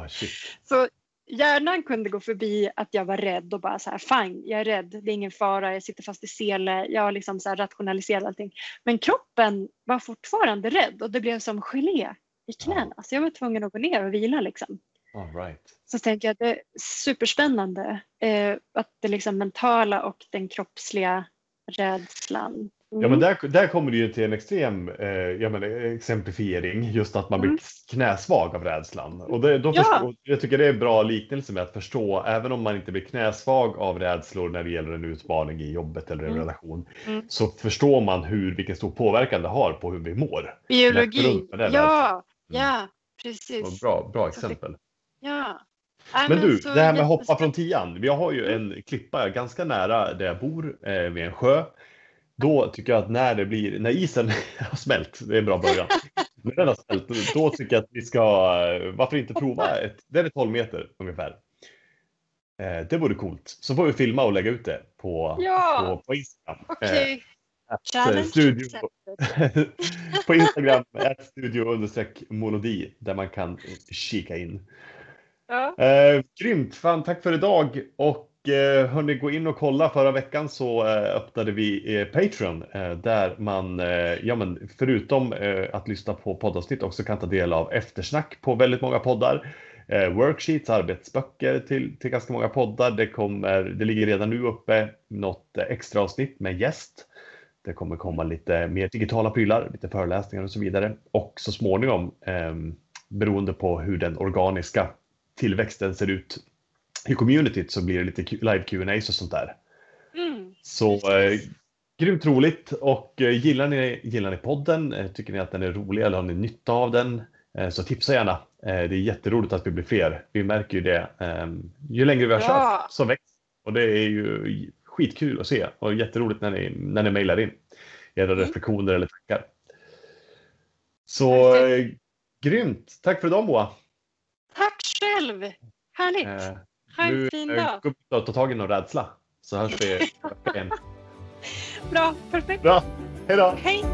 Shit. Så hjärnan kunde gå förbi att jag var rädd och bara så här, fine, jag är rädd, det är ingen fara, jag sitter fast i sele, jag har liksom så här rationaliserat allting. Men kroppen var fortfarande rädd och det blev som gelé i knäna. Så jag var tvungen att gå ner och vila liksom. All right. Så tänker jag att det är superspännande eh, att det liksom mentala och den kroppsliga rädslan. Mm. Ja, men där, där kommer det ju till en extrem eh, jag menar, exemplifiering, just att man blir Mm. knäsvag av rädslan. Och det, då Ja. förstår, jag tycker det är en bra liknelse med att förstå, även om man inte blir knäsvag av rädslor när det gäller en utmaning i jobbet eller en Mm. relation, Mm. så förstår man hur, vilken stor påverkan det har på hur vi mår. Biologi, ja, Mm. ja, Och precis. bra, bra det- exempel. Ja. Men du, det här med hoppa jättespännande. från tian. Jag har ju en klippa ganska nära där jag bor, eh, vid en sjö. Då tycker jag att när det blir, när isen har smält, det är en bra början. När den har smält, då tycker jag att vi ska, eh, varför inte prova ett, den är 12 meter ungefär. Eh, det vore coolt. Så får vi filma och lägga ut det på, Ja. på, på Instagram. Eh, att, challenge eh, studio, på Instagram, är studio monodi, där man kan kika in. Ja. Eh, grymt! Fan, tack för idag! Och eh, Eh, hörni, gå in och kolla. Förra veckan så eh, öppnade vi eh, Patreon eh, där man, eh, ja men förutom eh, att lyssna på poddavsnitt också kan ta del av eftersnack på väldigt många poddar. Eh, worksheets, arbetsböcker till, till ganska många poddar. Det, kommer, det ligger redan nu uppe något extra avsnitt med gäst. Det kommer komma lite mer digitala prylar, lite föreläsningar och så vidare. Och så småningom, eh, beroende på hur den organiska tillväxten ser ut i communityt så blir det lite live Q&As och sånt där. Mm. Så eh, grymt roligt och eh, gillar, ni, gillar ni podden, eh, tycker ni att den är rolig eller har ni nytta av den eh, så tipsa gärna. Det är jätteroligt att vi blir fler. Vi märker ju det. Eh, ju längre vi har Ja. kört så växer och det är ju skitkul att se och jätteroligt när ni, när ni mejlar in era Mm. reflektioner eller tankar. Så eh, grymt! Tack för idag Moa! Tack själv! Härligt! Eh, ha nu en fin dag! gå upp och ta tag i någon rädsla så hörs vi igen. Bra, perfekt! Bra, hej då! Hej!